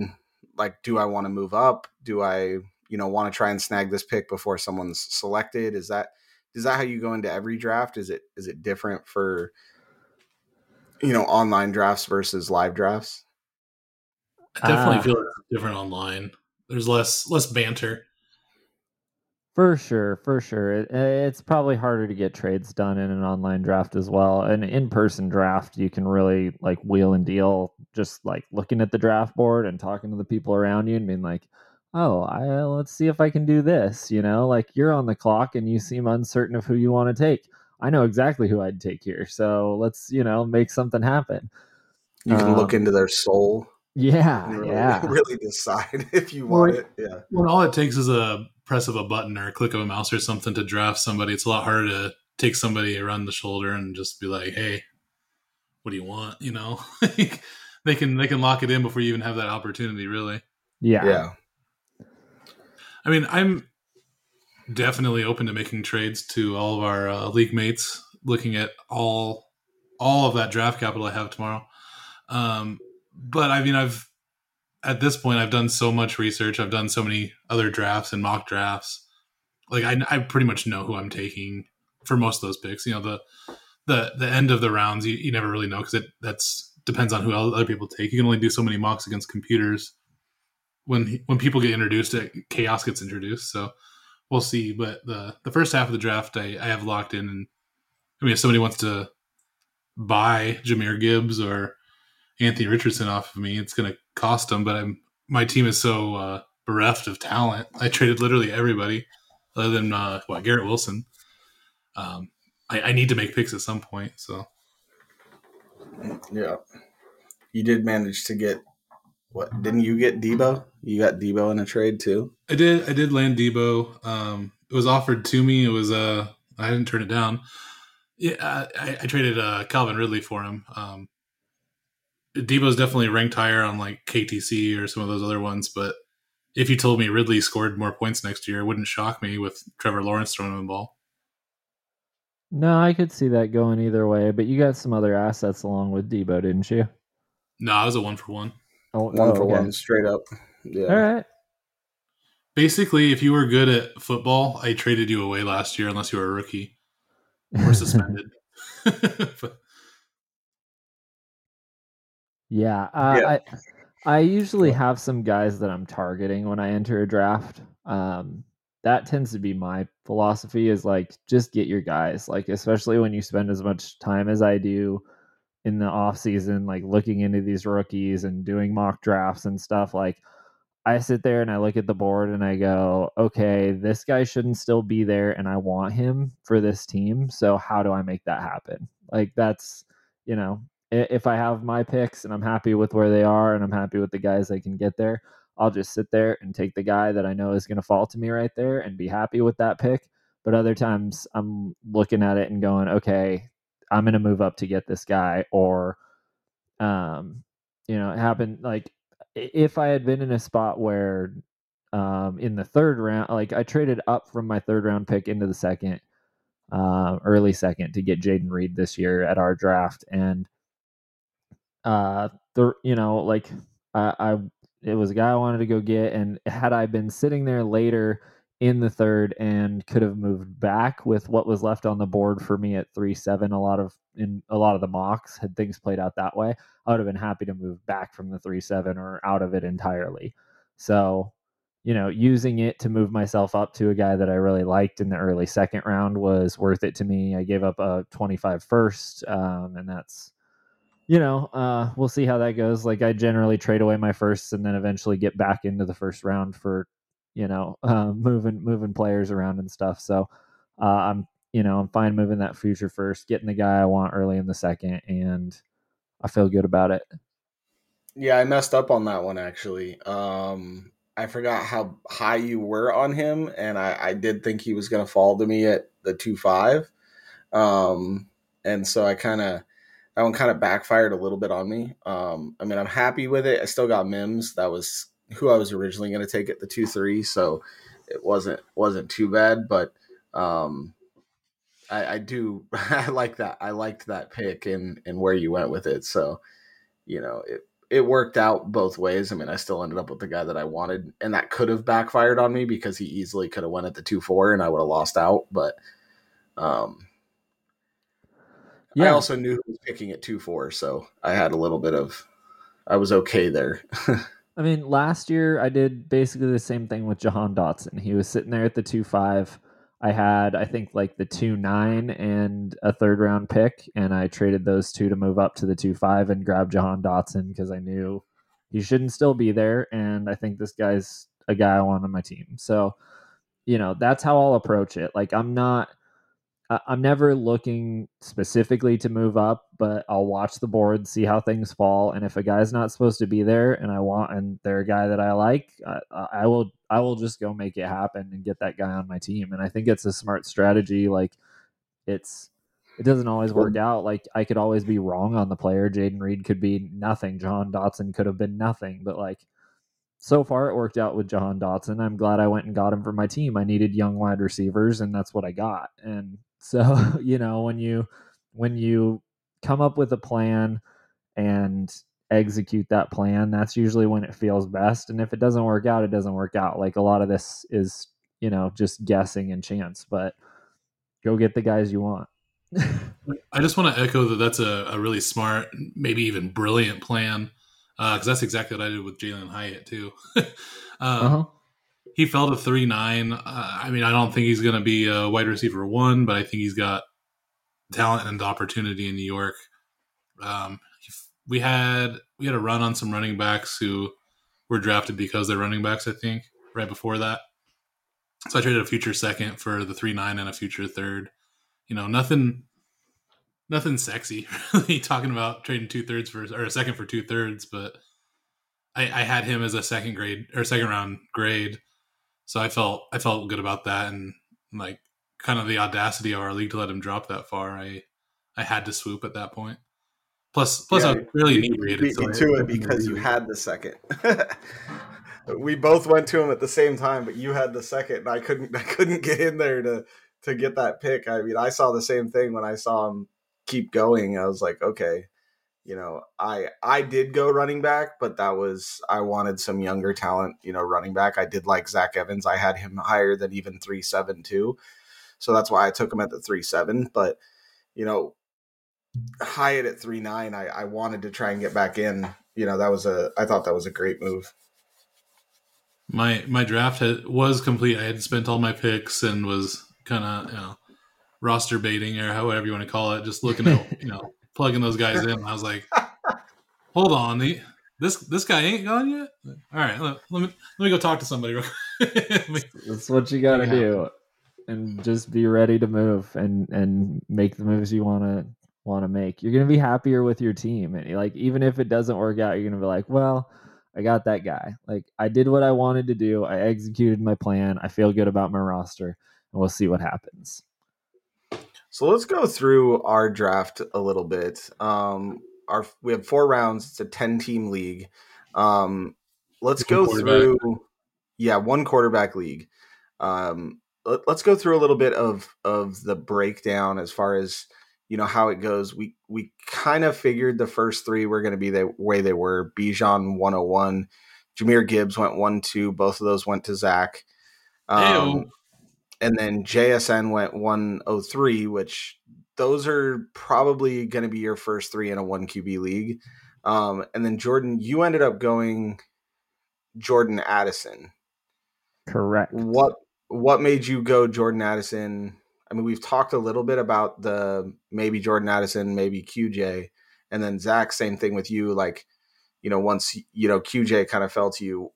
like do I want to move up? Do I you know want to try and snag this pick before someone's selected? Is that is that how you go into every draft? Is it is it different for you know online drafts versus live drafts? I definitely Ah. feel it's different online. There's less less banter. For sure, for sure. It, it's probably harder to get trades done in an online draft as well. An in-person draft, you can really like wheel and deal just like looking at the draft board and talking to the people around you and being like, "Oh, I, let's see if I can do this." You know, like you're on the clock and you seem uncertain of who you want to take. I know exactly who I'd take here, so let's you know make something happen. You can look Um, into their soul Yeah, really, yeah. really decide if you want Well, it. Yeah. When all it takes is a press of a button or a click of a mouse or something to draft somebody, it's a lot harder to take somebody around the shoulder and just be like, "Hey, what do you want?" You know, they can they can lock it in before you even have that opportunity. Really, yeah, Yeah. I mean, I'm definitely open to making trades to all of our uh, league mates, looking at all all of that draft capital I have tomorrow. Um, but I mean, I've at this point I've done so much research. I've done so many other drafts and mock drafts. Like I, I pretty much know who I'm taking for most of those picks. You know, the the the end of the rounds, you, you never really know because it that's depends on who other people take. You can only do so many mocks against computers. When when people get introduced, chaos gets introduced. So we'll see. But the the first half of the draft, I, I have locked in. And I mean, if somebody wants to buy Jahmyr Gibbs or Anthony Richardson off of me, it's going to cost them. But I'm my team is so uh, bereft of talent. I traded literally everybody other than uh, what Garrett Wilson. Um, I, I need to make picks at some point. So Yeah. You did manage to get what? Didn't you get Deebo? You got Deebo in a trade too. I did. I did land Deebo. Um, it was offered to me. It was uh, I didn't turn it down. Yeah, I, I traded uh, Calvin Ridley for him. Um, Deebo's definitely ranked higher on like KTC or some of those other ones, but if you told me Ridley scored more points next year, it wouldn't shock me with Trevor Lawrence throwing him the ball. No, I could see that going either way, but you got some other assets along with Deebo, didn't you? No, I was a one for one. Oh, oh One oh, for okay. one, straight up. Yeah. All right. Basically, if you were good at football, I traded you away last year unless you were a rookie or suspended. But- Yeah, uh, Yeah. I I usually have some guys that I'm targeting when I enter a draft. Um, that tends to be my philosophy is like just get your guys, like especially when you spend as much time as I do in the off season, like looking into these rookies and doing mock drafts and stuff. Like I sit there and I look at the board and I go, okay, this guy shouldn't still be there, and I want him for this team. So how do I make that happen? Like that's you know if I have my picks and I'm happy with where they are and I'm happy with the guys I can get there, I'll just sit there and take the guy that I know is going to fall to me right there and be happy with that pick. But other times I'm looking at it and going, okay, I'm going to move up to get this guy or um you know, it happened like if I had been in a spot where um in the third round like I traded up from my third round pick into the second uh, early second to get Jayden Reed this year at our draft, and uh, the you know like I, I it was a guy I wanted to go get, and had I been sitting there later in the third and could have moved back with what was left on the board for me at three seven, a lot of in a lot of the mocks had things played out that way. I would have been happy to move back from the three seven or out of it entirely. So you know, using it to move myself up to a guy that I really liked in the early second round was worth it to me. I gave up a 25 first, um, and that's, you know, uh, we'll see how that goes. Like I generally trade away my firsts and then eventually get back into the first round for, you know, uh, moving moving players around and stuff. So uh, I'm, you know, I'm fine moving that future first, getting the guy I want early in the second, and I feel good about it. Yeah, I messed up on that one actually. Um, I forgot how high you were on him, and I, I did think he was going to fall to me at the two five, um, and so I kind of that one kind of backfired a little bit on me. Um, I mean, I'm happy with it. I still got Mims. That was who I was originally going to take at the two three, so it wasn't wasn't too bad. But um, I, I do I like that. I liked that pick and and where you went with it. So you know it it worked out both ways. I mean, I still ended up with the guy that I wanted, and that could have backfired on me because he easily could have went at the two four, and I would have lost out. But um, yeah. I also knew who was picking at two four, so I had a little bit of, I was okay there. I mean, last year I did basically the same thing with Jahan Dotson. He was sitting there at the two five. I had, I think, like the two nine and a third round pick, and I traded those two to move up to the two five and grab Jahan Dotson because I knew he shouldn't still be there, and I think this guy's a guy I want on my team. So, you know, that's how I'll approach it. Like, I'm not I'm never looking specifically to move up, but I'll watch the board, see how things fall, and if a guy's not supposed to be there, and I want, and they're a guy that I like, I, I will, I will just go make it happen and get that guy on my team. And I think it's a smart strategy. Like, it's, it doesn't always work out. Like, I could always be wrong on the player. Jayden Reed could be nothing. John Dotson could have been nothing. But like, so far it worked out with Jahan Dotson. I'm glad I went and got him for my team. I needed young wide receivers, and that's what I got. And so, you know, when you when you come up with a plan and execute that plan, that's usually when it feels best. And if it doesn't work out, it doesn't work out. Like a lot of this is, you know, just guessing and chance, but go get the guys you want. I just want to echo that that's a, a really smart, maybe even brilliant plan. Because uh, that's exactly what I did with Jalin Hyatt, too. um, uh-huh he fell to three nine. Uh, I mean, I don't think he's going to be a wide receiver one, but I think he's got talent and opportunity in New York. Um, we had we had a run on some running backs who were drafted because they're running backs. I think right before that, so I traded a future second for the three nine and a future third. You know, nothing, nothing sexy. Really talking about trading two thirds for or a second for two thirds, but I, I had him as a second grade or second round grade so I felt I felt good about that, and like kind of the audacity of our league to let him drop that far. I I had to swoop at that point. Plus, plus yeah, I was really inebriated. So to it because you had the second. we both went to him at the same time, but you had the second, and I couldn't. I couldn't get in there to to get that pick. I mean, I saw the same thing when I saw him keep going. I was like, okay, you know, I I did go running back, but that was I wanted some younger talent, you know, running back. I did like Zach Evans. I had him higher than even three seven two, so that's why I took him at the three seven. But you know, Hyatt at three nine, I I wanted to try and get back in. You know, that was a I thought that was a great move. My my draft had, was complete. I had spent all my picks and was kind of you know roster baiting or however you want to call it, just looking at you know plugging those guys in. I was like, hold on, the, this this guy ain't gone yet. All right, let, let, me let me go talk to somebody. Real me, That's what you got to do, and just be ready to move and and make the moves you want to want to make. You're gonna be happier with your team, and like even if it doesn't work out, you're gonna be like, well. I got that guy. Like I did what I wanted to do. I executed my plan. I feel good about my roster, and we'll see what happens. So let's go through our draft a little bit. Um, our we have four rounds. It's a ten team league. Um, let's go through. Yeah, one quarterback league. Um, let, us go through a little bit of of the breakdown as far as you know how it goes. We we kind of figured the first three were going to be the way they were. Bijan 101, Jahmyr Gibbs went one two. Both of those went to Zach. Um, and then JSN went 103, which those are probably going to be your first three in a one QB league. Um, and then Jordan, you ended up going Jordan Addison. Correct. What what made you go Jordan Addison? I mean, we've talked a little bit about the maybe Jordan Addison, maybe QJ, and then Zach. Same thing with you. Like, you know, once you know QJ kind of fell to you,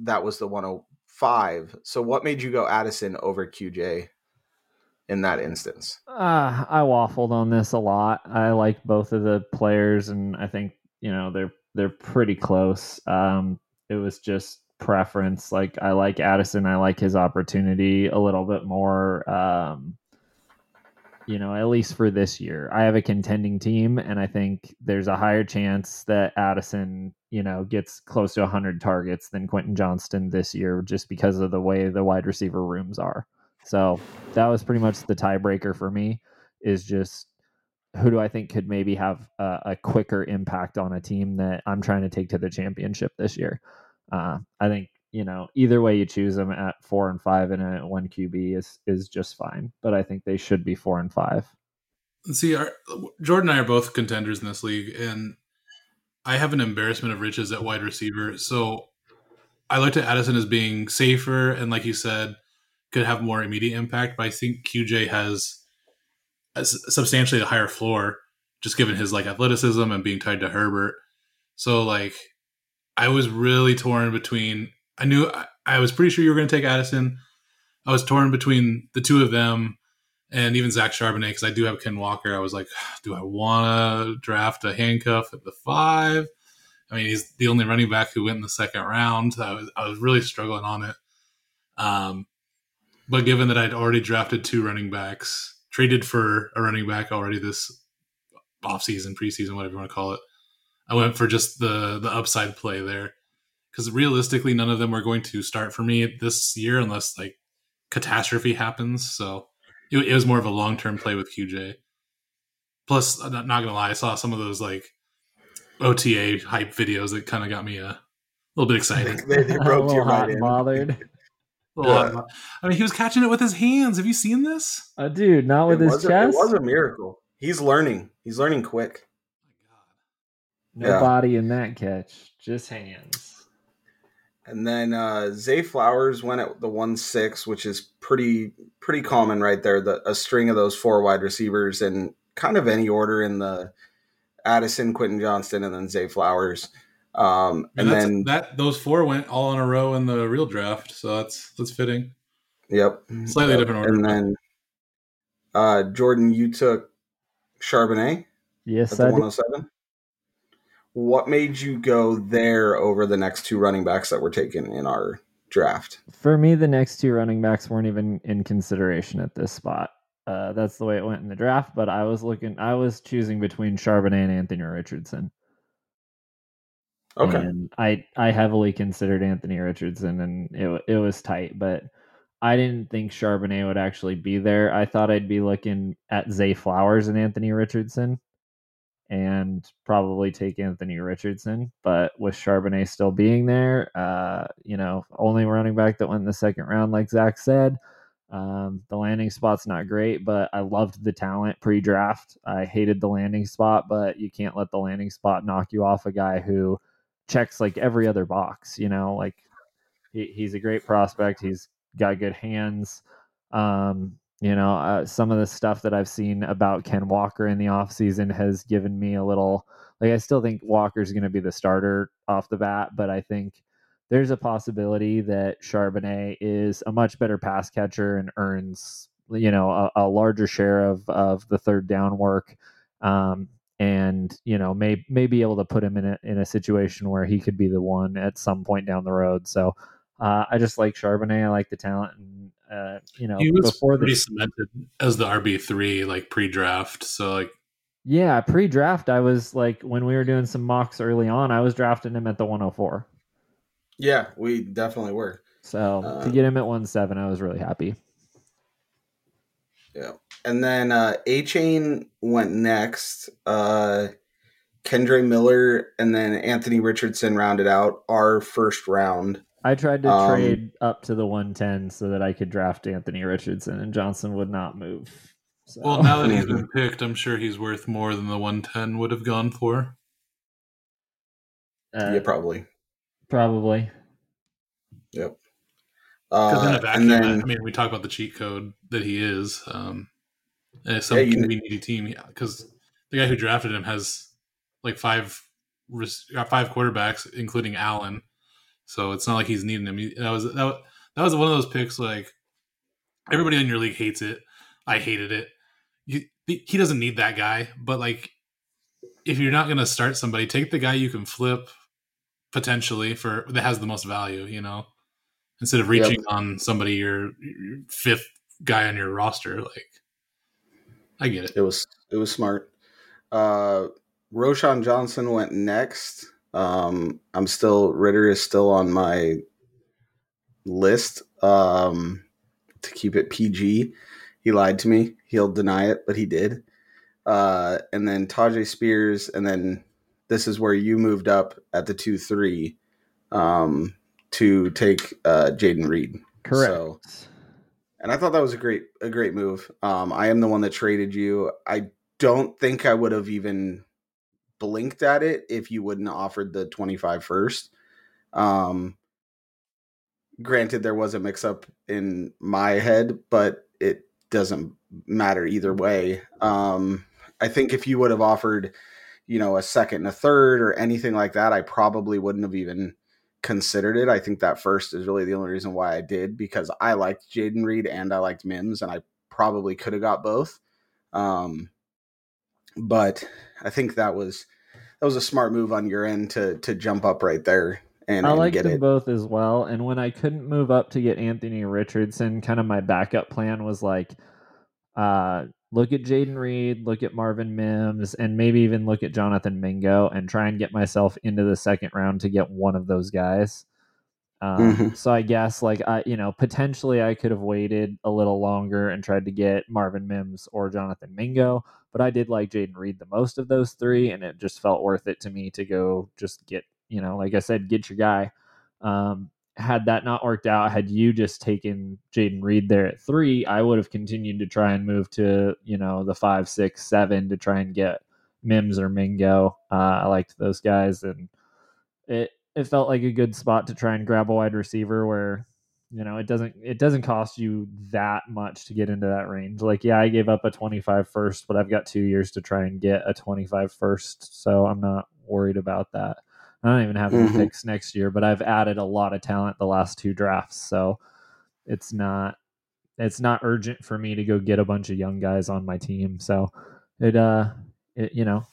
that was the one five. So what made you go Addison over QJ in that instance? Uh, I waffled on this a lot. I like both of the players, and I think you know they're they're pretty close. Um, it was just preference. Like I like Addison. I like his opportunity a little bit more. Um, you know, at least for this year. I have a contending team, and I think there's a higher chance that Addison, you know, gets close to 100 targets than Quentin Johnston this year just because of the way the wide receiver rooms are. So that was pretty much the tiebreaker for me is just who do I think could maybe have a, a, quicker impact on a team that I'm trying to take to the championship this year. Uh, I think you know either way you choose them at four and five and a one QB is is just fine, but I think they should be four and five. See, our, Jordan and I are both contenders in this league, and I have an embarrassment of riches at wide receiver. So I looked at Addison as being safer and, like you said, could have more immediate impact. But I think QJ has substantially a higher floor, just given his like athleticism and being tied to Herbert. So like, I was really torn between. I knew I, I was pretty sure you were going to take Addison. I was torn between the two of them and even Zach Charbonnet because I do have Ken Walker. I was like, do I want to draft a handcuff at the five? I mean, he's the only running back who went in the second round. I was I was really struggling on it. Um, but given that I'd already drafted two running backs, traded for a running back already this offseason, preseason, whatever you want to call it, I went for just the the upside play there. Because realistically, none of them were going to start for me this year unless like catastrophe happens. So it, it was more of a long term play with QJ. Plus, I'm not, not gonna lie, I saw some of those like OTA hype videos that kind of got me a little bit excited. They, they broke your hot bothered. Yeah. I mean, he was catching it with his hands. Have you seen this? Uh, dude, not with it his chest. A, it was a miracle. He's learning. He's learning quick. No yeah. body in that catch, just hands. And then uh, Zay Flowers went at the one six, which is pretty pretty common right there. The, a string of those four wide receivers in kind of any order in the Addison, Quentin Johnston, and then Zay Flowers. Um, and, and then that those four went all in a row in the real draft, so that's that's fitting. Yep, slightly yep. different order. And then uh, Jordan, you took Charbonnet. Yes, at the 107 what made you go there over the next two running backs that were taken in our draft? For me, the next two running backs weren't even in consideration at this spot. Uh, that's the way it went in the draft. But I was looking, I was choosing between Charbonnet and Anthony Richardson. Okay. And I I heavily considered Anthony Richardson, and it it was tight, but I didn't think Charbonnet would actually be there. I thought I'd be looking at Zay Flowers and Anthony Richardson and probably take Anthony Richardson. But with Charbonnet still being there, uh, you know, only running back that went in the second round, like Zach said. Um, the landing spot's not great, but I loved the talent pre draft. I hated the landing spot, but you can't let the landing spot knock you off a guy who checks like every other box, you know, like he, he's a great prospect. He's got good hands. Um, you know, uh, some of the stuff that I've seen about Ken Walker in the offseason has given me a little like I still think Walker's going to be the starter off the bat, but I think there's a possibility that Charbonnet is a much better pass catcher and earns you know a, a larger share of of the third down work. Um, and you know may may be able to put him in a in a situation where he could be the one at some point down the road. So uh, I just like Charbonnet. I like the talent, and uh, you know, he was before pretty the, cemented as the RB three like pre-draft. So like, yeah, pre-draft, I was like when we were doing some mocks early on, I was drafting him at the 104. Yeah, we definitely were. So uh, to get him at one seven, I was really happy. Yeah, and then uh, Achane went next. Uh, Kendre Miller and then Anthony Richardson rounded out our first round. I tried to um, trade up to the 110 so that I could draft Anthony Richardson, and Johnson would not move. So. Well, now that he's been picked, I'm sure he's worth more than the 110 would have gone for. Uh, yeah, probably. Probably. Yep. Because uh, in a vacuum, then, I mean, we talk about the cheat code that he is. Um, and some yeah, needy team, because the guy who drafted him has like five five quarterbacks, including Allen so it's not like he's needing him. That was that, was, that was one of those picks like everybody in your league hates it. I hated it. You, he doesn't need that guy, but like if you're not going to start somebody, take the guy you can flip potentially for that has the most value, you know, instead of reaching yep. on somebody your, your fifth guy on your roster. Like, I get it. It was it was smart. Uh, Roschon Johnson went next. Um, I'm still Ritter is still on my list um, to keep it PG. He lied to me. He'll deny it, but he did. uh, and then Tyjae Spears, and then this is where you moved up at the two three um, to take uh, Jayden Reed. Correct. So, and I thought that was a great a great move. Um, I am the one that traded you. I don't think I would have even blinked at it if you wouldn't offered the 25 first. Um, granted, there was a mix up in my head, but it doesn't matter either way. Um, I think if you would have offered, you know, a second and a third or anything like that, I probably wouldn't have even considered it. I think that first is really the only reason why I did because I liked Jayden Reed and I liked Mims, and I probably could have got both. Um, but I think that was that was a smart move on your end to to jump up right there and, I and liked them it. both as well. And when I couldn't move up to get Anthony Richardson, kind of my backup plan was like, uh, look at Jayden Reed, look at Marvin Mims, and maybe even look at Jonathan Mingo and try and get myself into the second round to get one of those guys. Um, Mhm. So I guess like I, you know, potentially I could have waited a little longer and tried to get Marvin Mims or Jonathan Mingo, but I did like Jayden Reed the most of those three, and it just felt worth it to me to go just get, you know, like I said, get your guy. Um, had that not worked out, had you just taken Jayden Reed there at three, I would have continued to try and move to, you know, the five, six, seven to try and get Mims or Mingo. Uh, I liked those guys, and it it felt like a good spot to try and grab a wide receiver where you know it doesn't it doesn't cost you that much to get into that range. Like yeah i gave up a 25 first but i've got two years to try and get a 25 first so i'm not worried about that. I don't even have any Mhm. picks next year but i've added a lot of talent the last two drafts so it's not it's not urgent for me to go get a bunch of young guys on my team. So it uh it, you know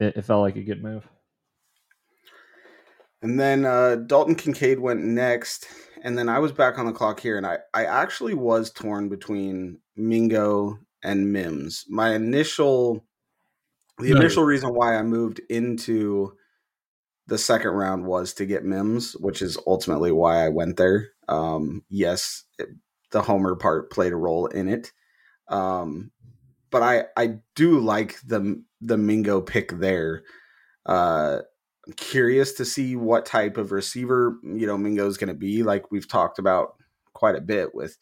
it, it felt like a good move And then uh, Dalton Kincaid went next, and then I was back on the clock here, and I, I actually was torn between Mingo and Mims. My initial, the Nice. initial reason why I moved into the second round was to get Mims, which is ultimately why I went there. Um, yes, it, the Homer part played a role in it, um, but I I do like the the Mingo pick there. Uh, I'm curious to see what type of receiver you know Mingo is going to be. Like we've talked about quite a bit with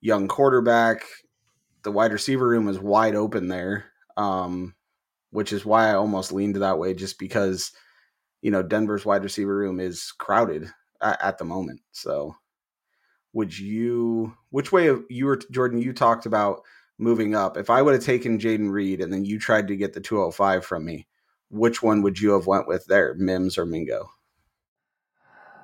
young quarterback. The wide receiver room is wide open there, um, which is why I almost leaned that way, just because you know Denver's wide receiver room is crowded at, at the moment. So, would you? Which way of you were Jordan? You talked about moving up. If I would have taken Jayden Reed and then you tried to get the 205 from me, which one would you have went with there, Mims or Mingo?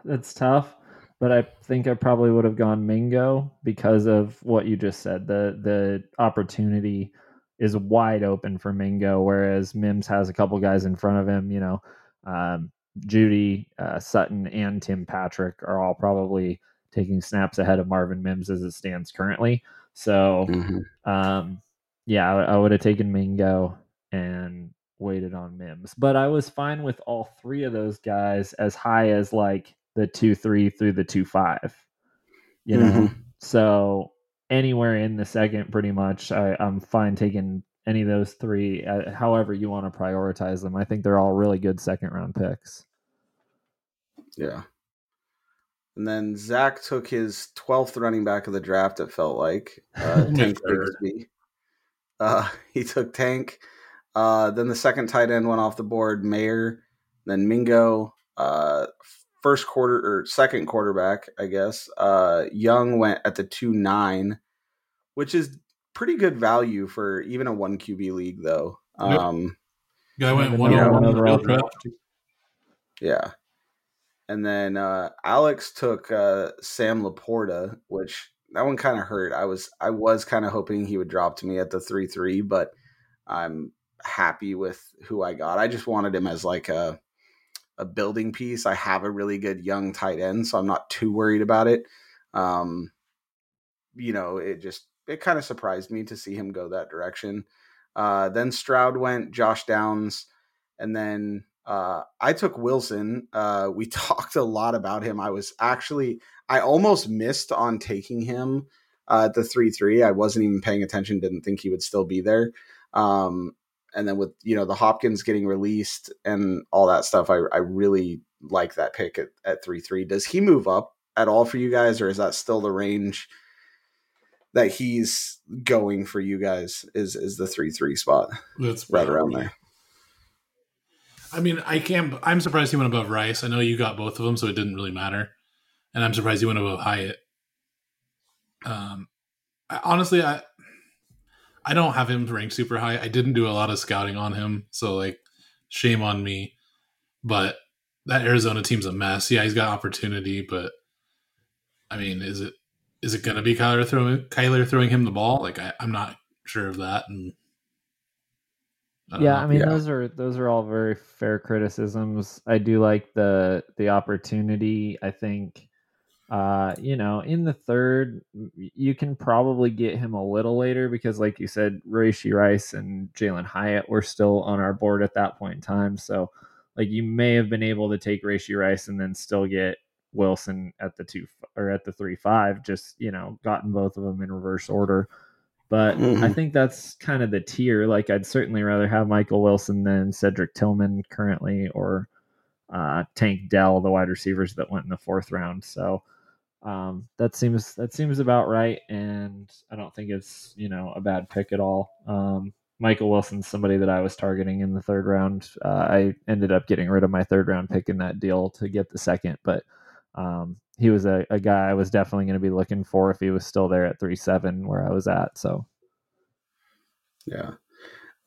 That's tough, but I think I probably would have gone Mingo because of what you just said. The the opportunity is wide open for Mingo, whereas Mims has a couple guys in front of him. You know, um, Jeudy, uh, Sutton, and Tim Patrick are all probably taking snaps ahead of Marvin Mims as it stands currently. So, um, yeah, I, I would have taken Mingo and waited on Mims. But I was fine with all three of those guys as high as like the two three through the two five. You know, Mhm. so anywhere in the second, pretty much, I, I'm fine taking any of those three. Uh, however, you want to prioritize them. I think they're all really good second round picks. Yeah. And then Zach took his 12th running back of the draft, it felt like. Uh, Tank. Bigsby. Uh, he took Tank. Uh, then the second tight end went off the board, Mayer. Then Mingo. Uh, first quarter or second quarterback, I guess. Uh, Young went at the 2 9, which is pretty good value for even a 1 QB league, though. Yep. Um, Guy went one number over one in the overall draft. Yeah. And then uh, Alex took uh, Sam LaPorta, which that one kind of hurt. I was I was kind of hoping he would drop to me at the three three, but I'm happy with who I got. I just wanted him as like a a building piece. I have a really good young tight end, so I'm not too worried about it. Um, you know, it just it kind of surprised me to see him go that direction. Uh, then Stroud went, Josh Downs, and then uh, I took Wilson. Uh, we talked a lot about him. I was actually I almost missed on taking him uh, at the three three. I wasn't even paying attention. Didn't think he would still be there. Um, and then with you know the Hopkins getting released and all that stuff, I I really like that pick at at three three. Does he move up at all for you guys, or is that still the range that he's going for you guys? Is is the three three spot? That's right around there. I mean, I can't. I'm surprised he went above Rice. I know you got both of them, so it didn't really matter. And I'm surprised he went above Hyatt. Um, I, honestly, I I don't have him ranked super high. I didn't do a lot of scouting on him, so like, shame on me. But that Arizona team's a mess. Yeah, he's got opportunity, but I mean, is it is it going to be Kyler throwing Kyler throwing him the ball? Like, I, I'm not sure of that. And I yeah, know. I mean, yeah. those are those are all very fair criticisms. I do like the the opportunity. I think uh, you know, in the third, you can probably get him a little later because, like you said, Rashee Rice and Jalin Hyatt were still on our board at that point in time. So, like, you may have been able to take Rashee Rice and then still get Wilson at the two or at the three five. Just you know, gotten both of them in reverse order. But mm-hmm. I think that's kind of the tier. Like, I'd certainly rather have Michael Wilson than Cedric Tillman currently, or uh, Tank Dell, the wide receivers that went in the fourth round. So um, that seems that seems about right, and I don't think it's you know a bad pick at all. Um, Michael Wilson's somebody that I was targeting in the third round. Uh, I ended up getting rid of my third round pick in that deal to get the second, but um, he was a, a, guy I was definitely going to be looking for if he was still there at three seven where I was at. So, yeah.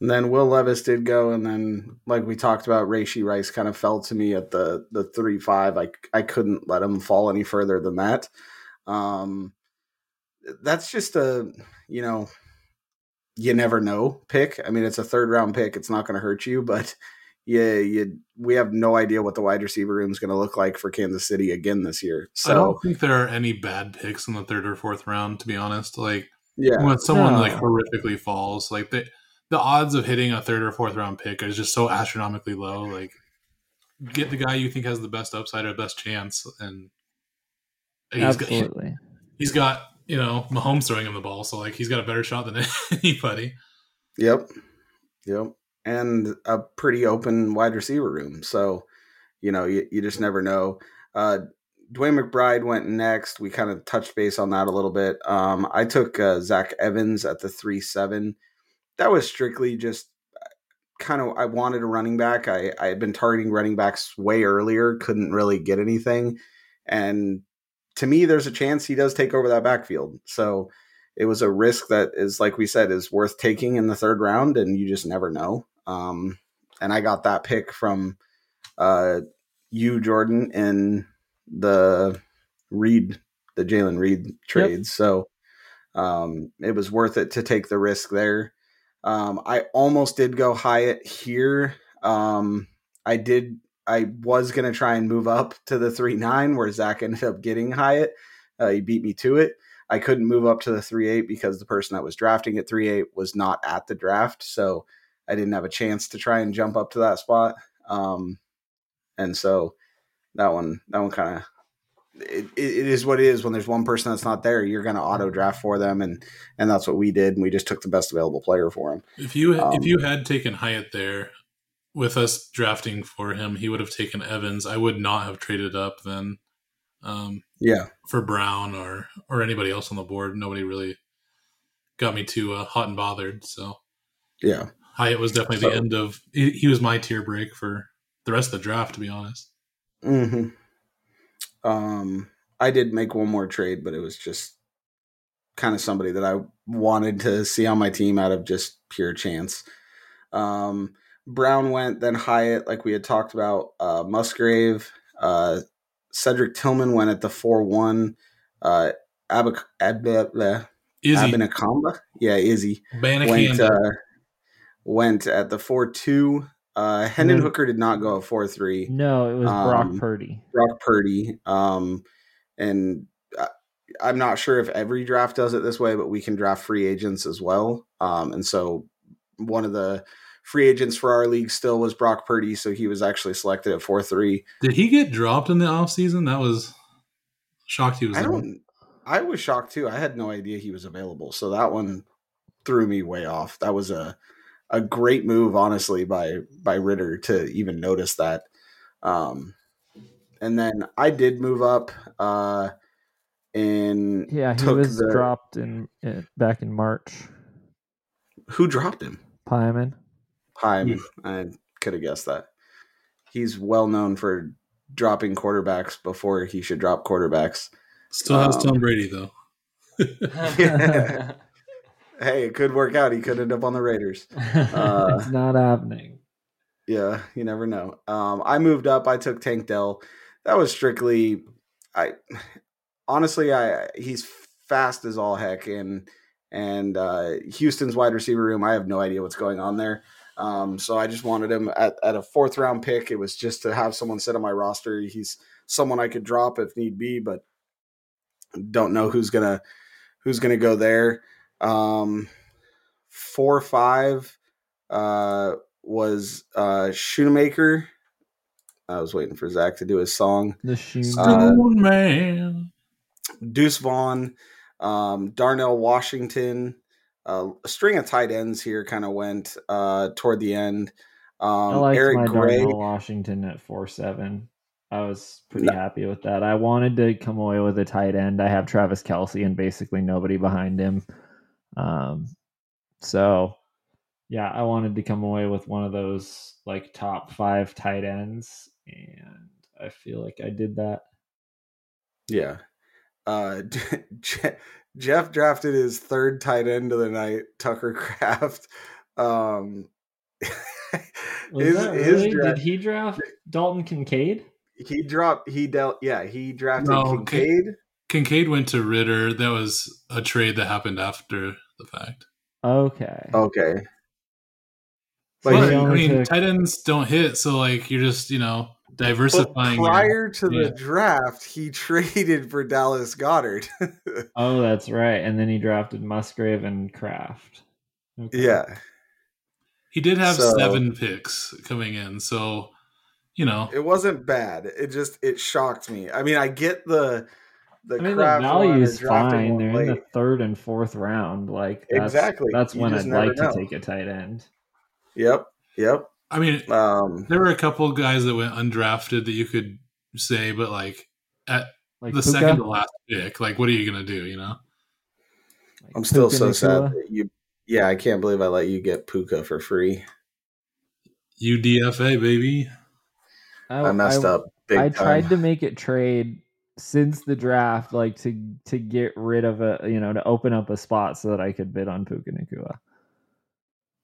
And then Will Levis did go, and then like we talked about, Rashee Rice kind of fell to me at the the three five. I I couldn't let him fall any further than that. Um, that's just a you know you never know pick. I mean, it's a third round pick. It's not going to hurt you, but yeah, you we have no idea what the wide receiver room is going to look like for Kansas City again this year. So I don't think there are any bad picks in the third or fourth round. To be honest, like yeah, when someone no. like horrifically falls, like they the odds of hitting a third or fourth round pick is just so astronomically low. Like, get the guy you think has the best upside or best chance, and he's absolutely. Got, he's got you know Mahomes throwing him the ball, so like he's got a better shot than anybody. Yep, yep, and a pretty open wide receiver room. So you know you, you just never know. Uh, DeWayne McBride went next. We kind of touched base on that a little bit. Um, I took uh, Zach Evans at the three seven that was strictly just uh, kind of I wanted a running back. I, I had been targeting running backs way earlier, couldn't really get anything. And to me, there's a chance he does take over that backfield. So it was a risk that is, like we said, is worth taking in the third round, and you just never know. Um, and I got that pick from uh, you, Jordan, in the Reed, the Jalen Reed trade. Yep. So um, it was worth it to take the risk there. Um, I almost did go Hyatt here. Um, I did. I was gonna try and move up to the three nine, where Zach ended up getting Hyatt. Uh, he beat me to it. I couldn't move up to the three eight because the person that was drafting at three eight was not at the draft, so I didn't have a chance to try and jump up to that spot. Um, and so that one, that one kind of it, it is what it is. When there's one person that's not there you're going to auto draft for them and and that's what we did and we just took the best available player for him. If you um, if you had taken hyatt there with us drafting for him he would have taken evans. I would not have traded up then um, yeah. for brown or or anybody else on the board. Nobody really got me too uh, hot and bothered so. Yeah. Hyatt was definitely so, the end of he, he was my tier break for the rest of the draft to be honest. Mm-hmm um, I did make one more trade, but it was just kind of somebody that I wanted to see on my team out of just pure chance. Um, Brown went, then Hyatt, like we had talked about. Uh, Musgrave, uh, Cedric Tillman went at the four one. Uh, Ab- Ab- Abanikanda, yeah, Izzy went uh, went at the four two. Uh, Hendon Hooker did not go at four three. No, it was um, Brock Purdy. Brock Purdy. Um, and I, I'm not sure if every draft does it this way, but we can draft free agents as well. Um, and so one of the free agents for our league still was Brock Purdy, so he was actually selected at four three. Did he get dropped in the offseason? That was shocked he was. I don't. I was shocked too. I had no idea he was available, so that one threw me way off. That was a a great move, honestly, by by Ritter to even notice that. Um, and then I did move up. Uh, and Yeah, he took was the- dropped in, in back in March. who dropped him? Pyman. Hyman. I could have guessed that. He's well known for dropping quarterbacks before he should drop quarterbacks. Still has Um, Tom Brady though. Yeah. Hey, it could work out. He could end up on the Raiders. Uh, it's not happening. Yeah, you never know. Um, I moved up. I took Tank Dell. That was strictly, I honestly, I he's fast as all heck, and and uh, Houston's wide receiver room. I have no idea what's going on there. Um, so I just wanted him at, at a fourth round pick. It was just to have someone sit on my roster. He's someone I could drop if need be, but don't know who's gonna who's gonna go there. Um, four five uh, was uh, Shoemaker. I was waiting for Zach to do his song. The shoe. Uh, Stone man. Deuce Vaughn, um, Darnell Washington, uh, a string of tight ends here kind of went uh, toward the end. I Um, liked Eric my Gray, Darnell Washington at four seven. I was pretty No. happy with that. I wanted to come away with a tight end. I have Travis Kelce and basically nobody behind him. Um, so yeah, I wanted to come away with one of those like top five tight ends, and I feel like I did that. yeah. Uh, Jeff drafted his third tight end of the night, Tucker Kraft. Um, Was his- that his really? dra- Did he draft Dalton Kincaid? he dropped he dealt yeah he drafted No, Kincaid. Kincaid went to Ritter. That was a trade that happened after the fact. Okay. Okay. But, Like he I mean, took- tight ends don't hit, so like you're just you know but diversifying. your- prior to yeah. the draft, he traded for Dallas Goedert. Oh, that's right. And then he drafted Musgrave and Kraft. Okay. yeah. he did have So- seven picks coming in, so you know It wasn't bad. It just it shocked me. I mean, I get the the I mean, the Kraft one, value's fine. They're in the third and fourth round. Like that's, Exactly. That's You when I'd like know. to take a tight end. Yep. Yep. I mean Um there were a couple guys that went undrafted that you could say, but like at Like the Puka, second to last pick, like what are you gonna do? You know, like I'm still Puka so sad that you yeah, I can't believe I let you get Puka for free. UDFA baby. I messed up big I time. tried to make it trade since the draft, like to to get rid of a you know to open up a spot so that I could bid on Puka Nacua.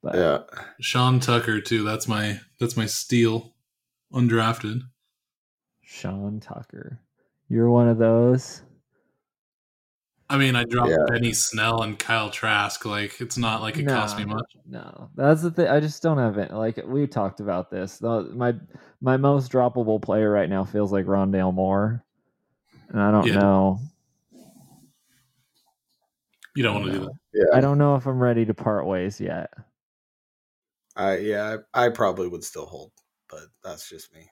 But yeah. Sean Tucker too. That's my that's my steal, undrafted. Sean Tucker, you're one of those. I mean, I dropped Yeah. Benny Snell and Kyle Trask. Like it's not like it cost me much. No, that's the thing. I just don't have it. Like we talked about this. The, my my most droppable player right now feels like Rondale Moore, and I don't Yeah. know. You don't want to do that. Yeah. I don't know if I'm ready to part ways yet. I yeah, I, I probably would still hold, but that's just me.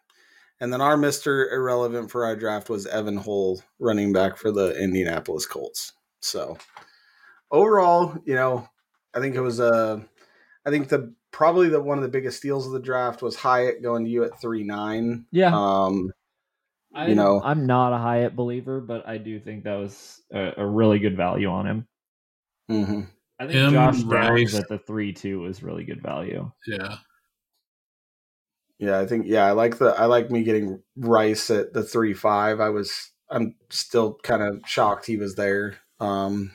And then our Mister Irrelevant for our draft was Evan Hull, running back for the Indianapolis Colts. So overall, you know, I think it was uh, I think the probably the one of the biggest steals of the draft was Hyatt going to you at three nine. Yeah, Um, I, you know- I'm not a Hyatt believer, but I do think that was a, a really good value on him. mhm. I think Him, Josh Downs Rice. at the three two was really good value. Yeah, Yeah, I think yeah, I like the I like me getting Rice at the three five. I was I'm still kind of shocked he was there. Um,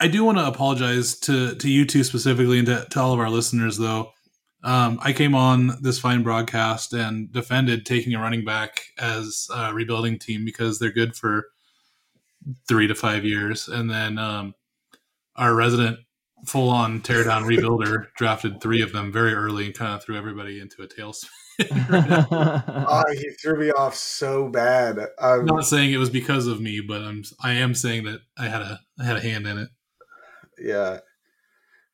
I do want to apologize to to you two specifically and to, to all of our listeners though. Um, I came on this fine broadcast and defended taking a running back as a rebuilding team because they're good for three to five years, and then um, our resident full on tear down rebuilder drafted three of them very early and kind of threw everybody into a tailspin. oh, he threw me off so bad. Um, I'm not saying it was because of me, but I'm I am saying that I had a I had a hand in it. yeah,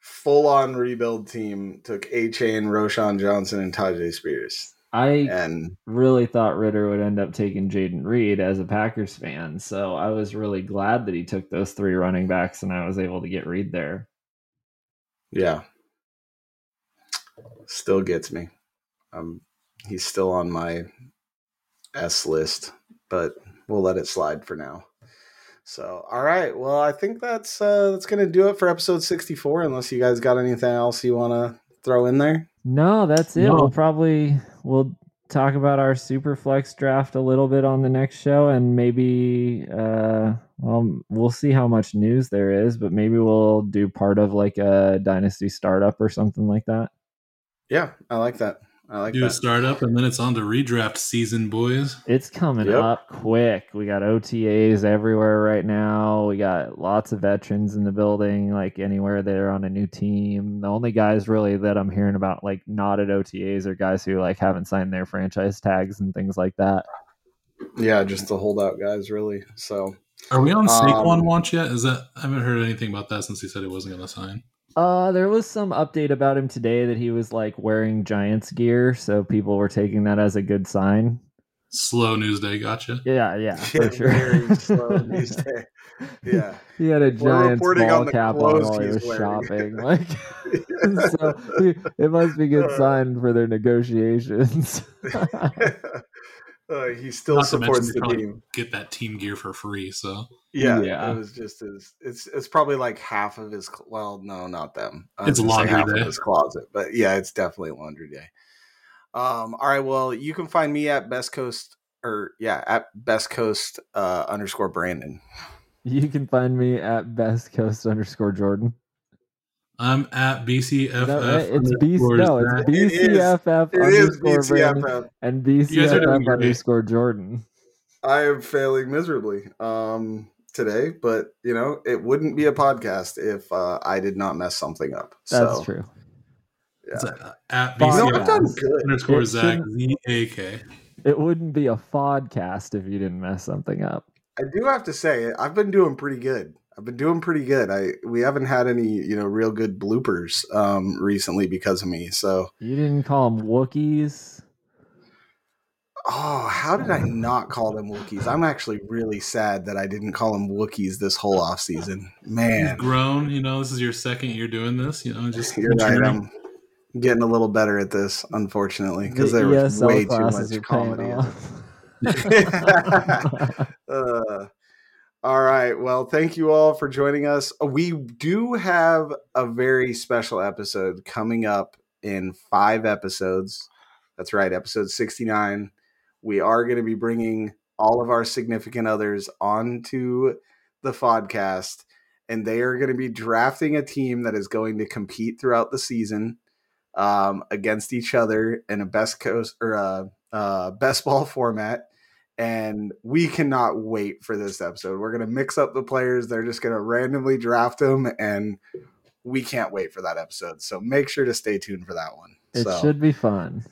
full on rebuild team took A Chain, Roschon Johnson, and Tyjae Spears, I and really thought Ritter would end up taking Jayden Reed as a Packers fan, so I was really glad that he took those three running backs and I was able to get Reed there. yeah, still gets me. Um, he's still on my S list, but we'll let it slide for now. So, all right. Well, I think that's uh, that's gonna do it for episode sixty four. Unless you guys got anything else you want to throw in there. No, that's it. No. We'll probably we'll talk about our super flex draft a little bit on the next show and maybe uh well we'll see how much news there is, but maybe we'll do part of like a dynasty startup or something like that. Yeah, I like that. I like Do a startup, and then it's on to redraft season, boys. It's coming Yep. up quick. We got OTAs everywhere right now. We got lots of veterans in the building, like anywhere they're on a new team. The only guys really that I'm hearing about like not at OTAs are guys who like haven't signed their franchise tags and things like that. Yeah, just the holdout guys, really. So Are we on Saquon Um, watch yet? Is that I haven't heard anything about that since he said he wasn't going to sign. Uh, there was some update about him today that he was like wearing Giants gear, so people were taking that as a good sign. Slow news day, gotcha. Yeah, yeah, for Yeah, sure. very slow news day. Yeah. he had a We're Giants ball on cap on while he was wearing. shopping. Like, so he- it must be good Uh. sign for their negotiations. uh, he still Not supports the probably team. Get that team gear for free. So Yeah, Yeah. it was just his. It's it's probably like half of his. Well, no, not them. I It's was gonna laundry half day. of his closet, but yeah, it's definitely laundry day. Um. All right. Well, you can find me at Best Coast or yeah at Best Coast uh, underscore Brandon. you can find me at best coast underscore Jordan. I'm at BCFF. Is that right? It's B- no, it's Zach. BCFF It is underscore Brandon BCFF. and guys are doing BCFF underscore Jordan. I am failing miserably um today, but you know it wouldn't be a podcast if uh, I did not mess something up. That's so, true. It's at, at Fine. No, I've done good. underscore It Zach Z A K. It wouldn't be a podcast if you didn't mess something up. I do have to say, I've been doing pretty good. I've been doing pretty good. I we haven't had any, you know, real good bloopers um recently because of me. So, You didn't call them Wookiees. Oh, how did I not call them Wookiees? I'm actually really sad that I didn't call them Wookiees this whole off season. You've Man, grown. You know, this is your second year doing this. You know, just you're right. I'm getting a little better at this, unfortunately, because The there was ESL way too much comedy. in it. off. uh, all right. Well, thank you all for joining us. We do have a very special episode coming up in five episodes. That's right, episode 69. We are going to be bringing all of our significant others onto the podcast, and they are going to be drafting a team that is going to compete throughout the season um, against each other in a best coast or a, uh, best ball format and we cannot wait for this episode. We're gonna mix up the players. They're just gonna randomly draft them, and we can't wait for that episode. So make sure to stay tuned for that one. It so should be fun.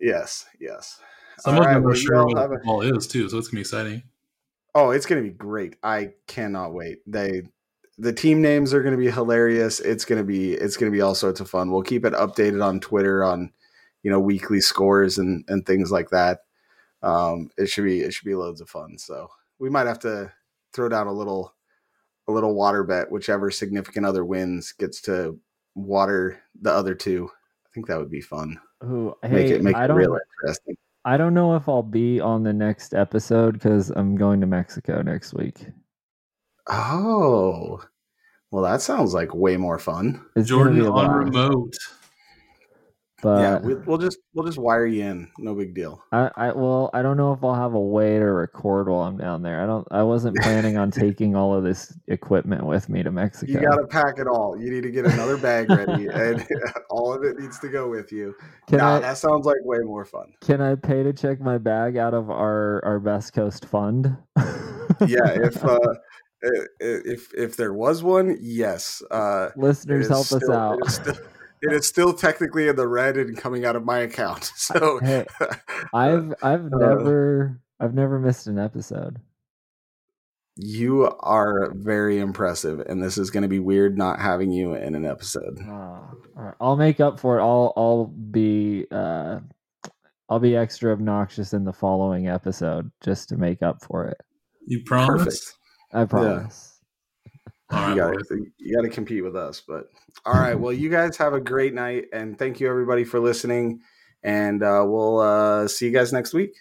yes, yes. Some All of right, them well, are sure all what have a- football is too, so it's gonna be exciting. Oh, it's gonna be great. I cannot wait. They the team names are gonna be hilarious. It's gonna be it's gonna be all sorts of fun. We'll keep it updated on Twitter on you know weekly scores and and things like that. Um, it should be it should be loads of fun. So we might have to throw down a little a little water bet. Whichever significant other wins gets to water the other two. I think that would be fun. Ooh, Make hey, it make I it real interesting. I don't know if I'll be on the next episode because I'm going to Mexico next week. Oh, well, that sounds like way more fun. It's Jordan a on blast, remote. But yeah, we, we'll just we'll just wire you in. No big deal. I, I well, I don't know if I'll have a way to record while I'm down there. I don't. I wasn't planning on taking all of this equipment with me to Mexico. You got to pack it all. You need to get another bag ready, and all of it needs to go with you. can nah, I that sounds like way more fun. can I pay to check my bag out of our our Best Coast fund? Yeah, if uh, if if there was one, yes. Uh, listeners is help us out. It is, still, it is still technically in the red and coming out of my account. So Hey, I've I've Uh, never I've never missed an episode. you are very impressive, and this is going to be weird not having you in an episode. Oh, all right. I'll make up for it. I'll I'll be uh I'll be extra obnoxious in the following episode just to make up for it. You promise? Perfect. I promise. All you right, got you got to compete with us. But all right, well, you guys have a great night, and thank you everybody for listening. And uh, we'll uh, see you guys next week.